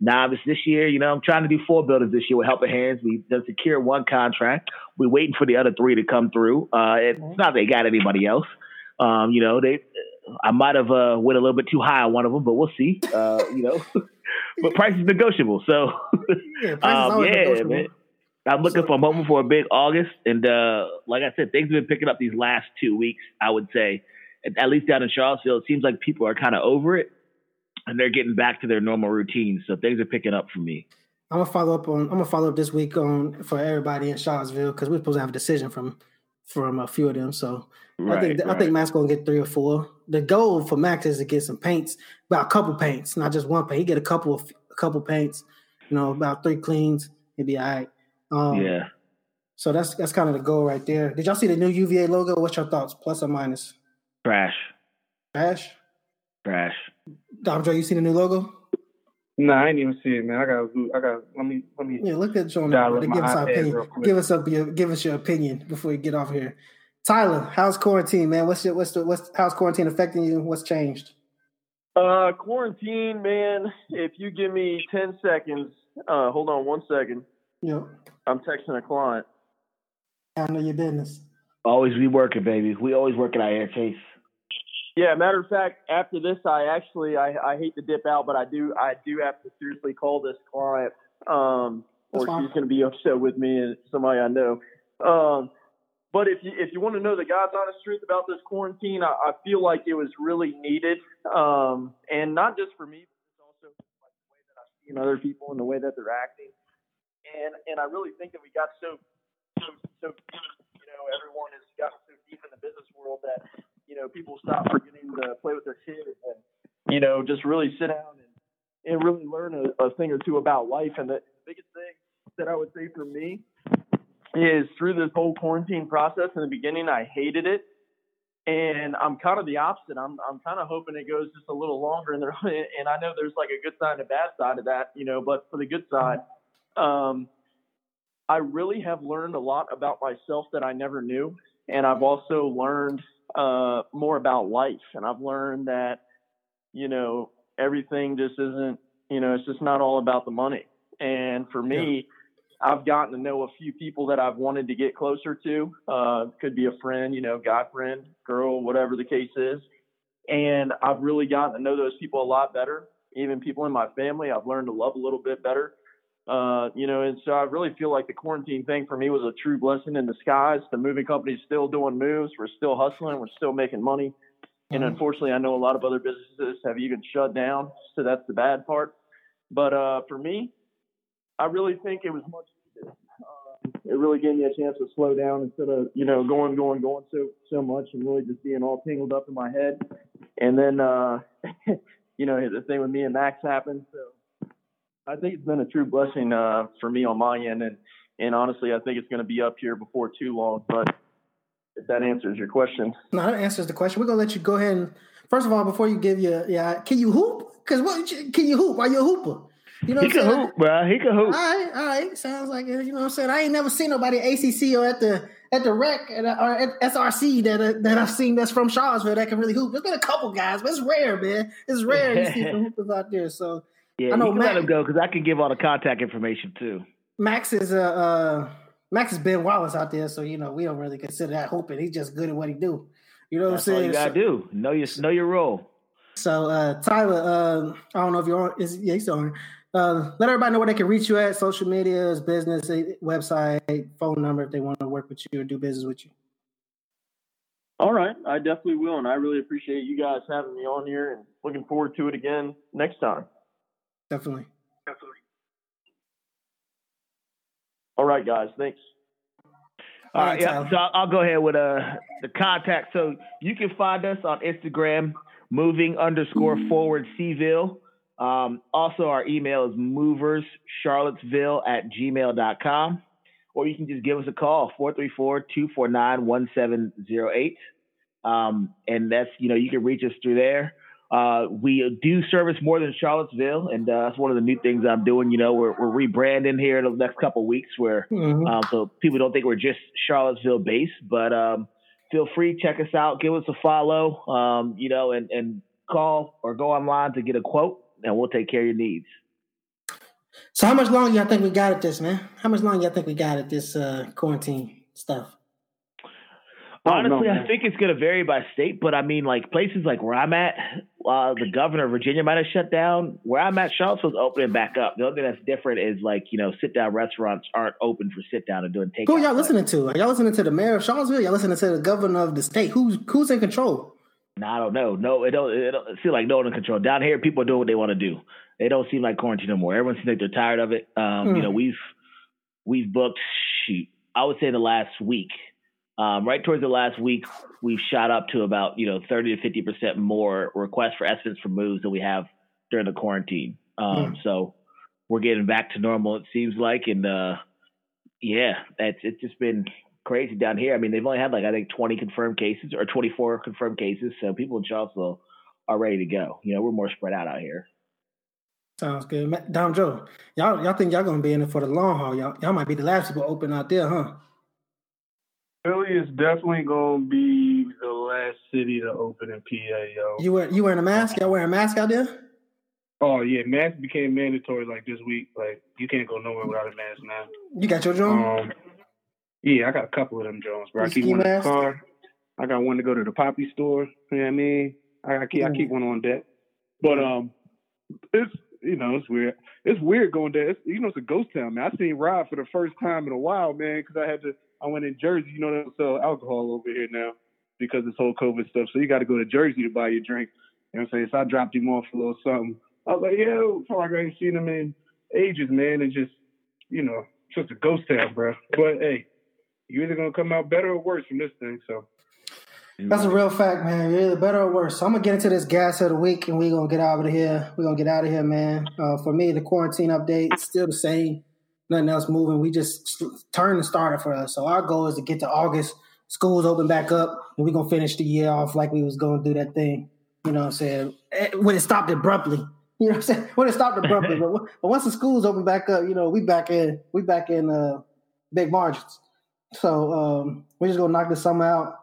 [SPEAKER 4] now this year, you know, I'm trying to do four buildings this year with Helping Hands. We done secure one contract. We're waiting for the other three to come through. Uh, it's not they got anybody else. Um, you know, they I might have uh, went a little bit too high on one of them, but we'll see. Uh, you know, but price is negotiable. So, yeah, um, yeah man. I'm looking so, for a moment for a big August, and uh, like I said, things have been picking up these last two weeks. I would say, at least down in Charlottesville, it seems like people are kind of over it, and they're getting back to their normal routines. So things are picking up for me.
[SPEAKER 2] I'm gonna follow up on. I'm gonna follow up this week on for everybody in Charlottesville because we're supposed to have a decision from from a few of them. So right, I think right. I think Max gonna get three or four. The goal for Max is to get some paints, about a couple paints, not just one paint. He get a couple of a couple paints, you know, about three cleans, he'd be all right. Um, yeah. So that's that's kind of the goal right there. Did y'all see the new UVA logo? What's your thoughts? Plus or minus?
[SPEAKER 4] Trash.
[SPEAKER 2] Trash.
[SPEAKER 4] Trash.
[SPEAKER 2] Dom Joe, you see the new logo?
[SPEAKER 3] No, I ain't even see it, man. I got, I got. Let me, let me.
[SPEAKER 2] Yeah, look at John. Give us our opinion. Give us up your, give us your opinion before you get off here. Tyler, how's quarantine, man? What's your, what's the, what's how's quarantine affecting you? What's changed?
[SPEAKER 5] Uh, quarantine, man. If you give me ten seconds, uh, hold on one second.
[SPEAKER 2] Yeah.
[SPEAKER 5] I'm texting a client.
[SPEAKER 2] I know your business.
[SPEAKER 4] Always be working, baby. We always working out here, Chase.
[SPEAKER 5] Yeah, matter of fact, after this, I actually I, I hate to dip out, but I do I do have to seriously call this client, um, or she's going to be upset with me and somebody I know. Um, but if you if you want to know the God's honest truth about this quarantine, I, I feel like it was really needed, um, and not just for me, but also like the way that I've seen other people and the way that they're acting, and and I really think that we got so so so you know everyone has gotten so deep in the business world that you know, people stop forgetting to play with their kids and, you know, just really sit down and, and really learn a, a thing or two about life. And the biggest thing that I would say for me is through this whole quarantine process in the beginning, I hated it. And I'm kind of the opposite. I'm I'm kind of hoping it goes just a little longer. And there, and I know there's like a good side and a bad side of that, you know. But for the good side, um, I really have learned a lot about myself that I never knew, and I've also learned uh, more about life, and I've learned that you know everything just isn't you know it's just not all about the money. And for me, yeah. I've gotten to know a few people that I've wanted to get closer to. Uh, could be a friend, you know, guy friend, girl, whatever the case is. And I've really gotten to know those people a lot better. Even people in my family, I've learned to love a little bit better. Uh, you know, and so I really feel like the quarantine thing for me was a true blessing in disguise. The moving company's still doing moves. We're still hustling. We're still making money. And mm-hmm. unfortunately, I know a lot of other businesses have even shut down. So that's the bad part. But uh, for me, I really think it was much. Uh, it really gave me a chance to slow down instead of, you know, going, going, going so, so much and really just being all tangled up in my head. And then, uh, you know, the thing with me and Max happened. So, I think it's been a true blessing uh, for me on my end, and and honestly, I think it's going to be up here before too long. But if that answers your question,
[SPEAKER 2] no, that answers the question. We're gonna let you go ahead and first of all, before you give your yeah, can you hoop? Because what can you hoop? Are you a hooper?
[SPEAKER 4] You know, he can hoop, bro. He can hoop. All
[SPEAKER 2] right, all right. Sounds like it. You know what I'm saying? I ain't never seen nobody ACC or at the at the rec or at SRC that uh, that I've seen that's from Charlottesville that can really hoop. There's been a couple guys, but it's rare, man. It's rare to see some hoopers out there. So
[SPEAKER 4] yeah, I know you can Max, let him go because I can give all the contact information too.
[SPEAKER 2] Max is uh, uh Max is Ben Wallace out there, so you know we don't really consider that hoping. He's just good at what he do. You know
[SPEAKER 4] That's
[SPEAKER 2] what I'm saying?
[SPEAKER 4] you gotta
[SPEAKER 2] so,
[SPEAKER 4] do know your know your role.
[SPEAKER 2] So uh Tyler, uh, I don't know if you're on. Is yeah, he's on. Uh, let everybody know where they can reach you at social medias, business, eh, website, phone number if they want to work with you or do business with you.
[SPEAKER 5] All right, I definitely will, and I really appreciate you guys having me on here, and looking forward to it again next time.
[SPEAKER 2] Definitely. Definitely.
[SPEAKER 5] All right, guys. Thanks.
[SPEAKER 4] All right, yeah. So I'll go ahead with uh the contact. So you can find us on Instagram, moving underscore forward Cville. Um, also, our email is moverscharlottesville at gmail.com. Or you can just give us a call, 434-249-1708. Um, and that's, you know, you can reach us through there uh, we do service more than Charlottesville, and uh, that's one of the new things I'm doing. You know, we're, we're rebranding here in the next couple weeks, where
[SPEAKER 2] Mhm.
[SPEAKER 4] um, so people don't think we're just Charlottesville based. But um, feel free check us out, give us a follow, um, you know, and and call or go online to get a quote, and we'll take care of your needs.
[SPEAKER 2] So how much longer y'all think we got at this, man? How much longer y'all think we got at this uh, quarantine stuff?
[SPEAKER 3] I don't know,
[SPEAKER 4] Honestly, I think it's going to vary by state, but I mean, like places like where I'm at, uh, the governor of Virginia might have shut down. Where I'm at, Charlottesville's opening back up. The only thing that's different is like you know, sit down restaurants aren't open for sit down and doing takeout.
[SPEAKER 2] Who y'all
[SPEAKER 4] but-
[SPEAKER 2] listening to? Are y'all listening to the mayor of Charlottesville? Y'all listening to the governor of the state? Who's who's in control?
[SPEAKER 4] Nah, I don't know. No, it don't. It don't feel like no one in control. Down here, people are doing what they want to do. They don't seem like quarantine no more. Everyone seems like they're tired of it. Um,
[SPEAKER 2] Hmm.
[SPEAKER 4] You know, we've we've booked. Shoot, I would say the last week. Um, right towards the last week, we've shot up to about you know thirty to fifty percent more requests for estimates for moves than we have during the quarantine. Um, So we're getting back to normal. It seems like, and uh, yeah, that's it's just been crazy down here. I mean, they've only had like I think twenty confirmed cases or twenty four confirmed cases. So people in Charlottesville are ready to go. You know, we're more spread out out here.
[SPEAKER 2] Sounds good. Dom Joe, y'all y'all think y'all gonna be in it for the long haul? Y'all y'all might be the last people open out there, huh?
[SPEAKER 3] Philly is definitely gonna be the last city to open in PA, yo.
[SPEAKER 2] You wear you wearing a mask? Y'all wearing a mask out there?
[SPEAKER 3] Oh yeah, mask became mandatory like this week. Like you can't go nowhere without a mask now.
[SPEAKER 2] You got your drone?
[SPEAKER 3] Um, yeah, I got a couple of them Jones, bro. I keep one in the
[SPEAKER 2] mask?
[SPEAKER 3] car. I got one to go to the poppy store. You know what I mean? I, I keep I keep one on deck. But um, it's you know it's weird. It's weird going there. It's, you know it's a ghost town, man. I seen Rob for the first time in a while, man, because I had to. I went in Jersey. You know they don't sell alcohol over here now because this whole COVID stuff. So you got to go to Jersey to buy your drink. You know what I'm saying? So I dropped him off a little something. I was like, yo, fuck, I ain't seen him in ages, man. And just, you know, just a ghost town, bro. But hey, you either gonna come out better or worse from this thing. So
[SPEAKER 2] That's a real fact, man. You're either better or worse. So I'm gonna get into this gas of the week, and we're gonna get out of here. We're gonna get out of here, man. Uh, for me, the quarantine update is still the same. Nothing else moving. We just turned the starter for us. So our goal is to get to August. Schools open back up, and we're gonna finish the year off like we was gonna do that thing. You know what I'm saying? Eh, When it stopped abruptly. You know what I'm saying? When it stopped abruptly. but, but once the schools open back up, you know, we back in we back in uh, big margins. So um, we're just gonna knock this summer out.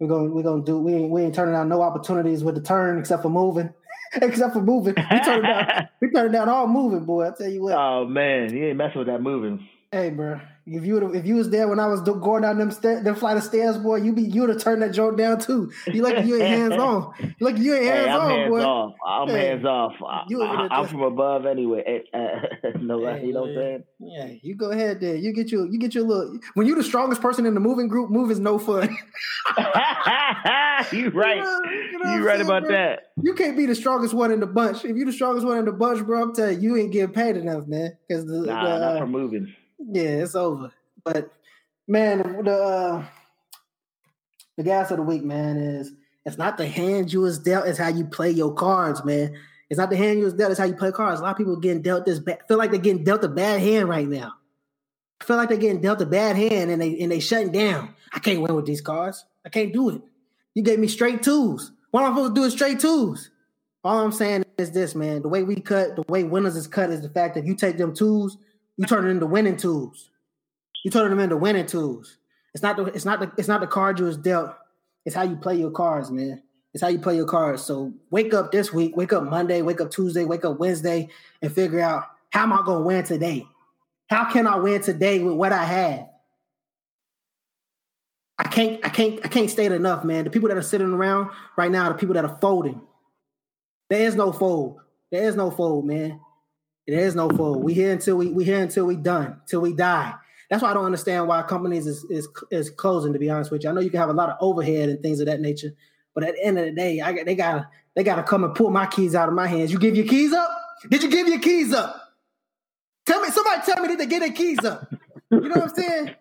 [SPEAKER 2] We're gonna we're gonna do we ain't we ain't turning out no opportunities with the turn except for moving. except for moving. We turning down we turning down all moving, boy. I tell you what.
[SPEAKER 4] oh man, you ain't messing with that moving.
[SPEAKER 2] Hey, bro. If you if you was there when I was going down them sta- them flight of stairs, boy, you be you would have turned that joke down too. You like you ain't hands on. You like you ain't hands
[SPEAKER 4] Hey, I'm
[SPEAKER 2] on,
[SPEAKER 4] hands
[SPEAKER 2] boy.
[SPEAKER 4] off. I'm
[SPEAKER 2] Hey,
[SPEAKER 4] hands off. I,
[SPEAKER 2] you over there
[SPEAKER 4] I, am from above anyway. Uh, no,
[SPEAKER 2] Hey,
[SPEAKER 4] you know what I'm saying?
[SPEAKER 2] Yeah, you go ahead there. You get your you get your little. When you the strongest person in the moving group, move is no fun.
[SPEAKER 4] you right.
[SPEAKER 2] You know- you know
[SPEAKER 4] You right
[SPEAKER 2] saying,
[SPEAKER 4] about
[SPEAKER 2] bro?
[SPEAKER 4] that.
[SPEAKER 2] You can't be the strongest one in the bunch. If you the strongest one in the bunch, bro, I'm telling you, you ain't getting paid enough, man. Because the,
[SPEAKER 4] Nah,
[SPEAKER 2] the,
[SPEAKER 4] not
[SPEAKER 2] uh,
[SPEAKER 4] for moving.
[SPEAKER 2] Yeah, it's over. But man, the uh, the gas of the week, man, is it's not the hand you was dealt, it's how you play your cards, man. It's not the hand you was dealt, it's how you play cards. A lot of people getting dealt this bad, feel like they're getting dealt a bad hand right now. feel like they're getting dealt a bad hand and they and they shutting down. I can't win with these cards. I can't do it. You gave me straight twos. What am I supposed to do is straight twos. All I'm saying is this, man. The way we cut, the way winners is cut is the fact that you take them twos, you turn it into winning tools. You turn them into winning tools. It's not the it's not the it's not the card you was dealt. It's how you play your cards, man. It's how you play your cards. So wake up this week, wake up Monday, wake up Tuesday, wake up Wednesday, and figure out how am I gonna win today? How can I win today with what I have? I can't, I can't, I can't state enough, man. The people that are sitting around right now, the people that are folding. There is no fold. There is no fold, man. There is no fold. We here until we we here until we done, till we die. That's why I don't understand why companies is is is closing. To be honest with you, I know you can have a lot of overhead and things of that nature, but at the end of the day, I they gotta they gotta come and pull my keys out of my hands. You give your keys up? Did you give your keys up? Tell me, somebody tell me did they get their keys up? You know what I'm saying?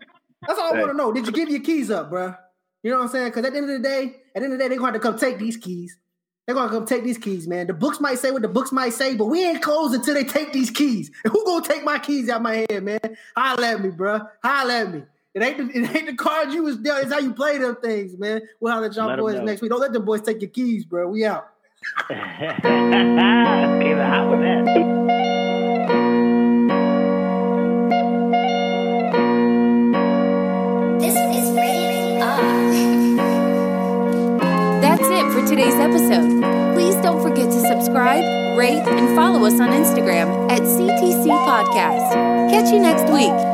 [SPEAKER 2] That's all I want to know. Did you give your keys up, bruh? You know what I'm saying? Because at the end of the day, at the end of the day, they're going to come take these keys. They're to come take these keys, man. The books might say what the books might say, but we ain't closed until they take these keys. And who gonna take my keys out my hand, man? Holla at me, bruh. Holla at me. It ain't the, it ain't the cards you was dealt. It's how you play them things, man. We'll holler at y'all
[SPEAKER 4] Let
[SPEAKER 2] boys next week. Don't let them boys take your keys, bro. We out.
[SPEAKER 1] it for today's episode. Please don't forget to subscribe, rate, and follow us on Instagram at CTC Podcast. Catch you next week.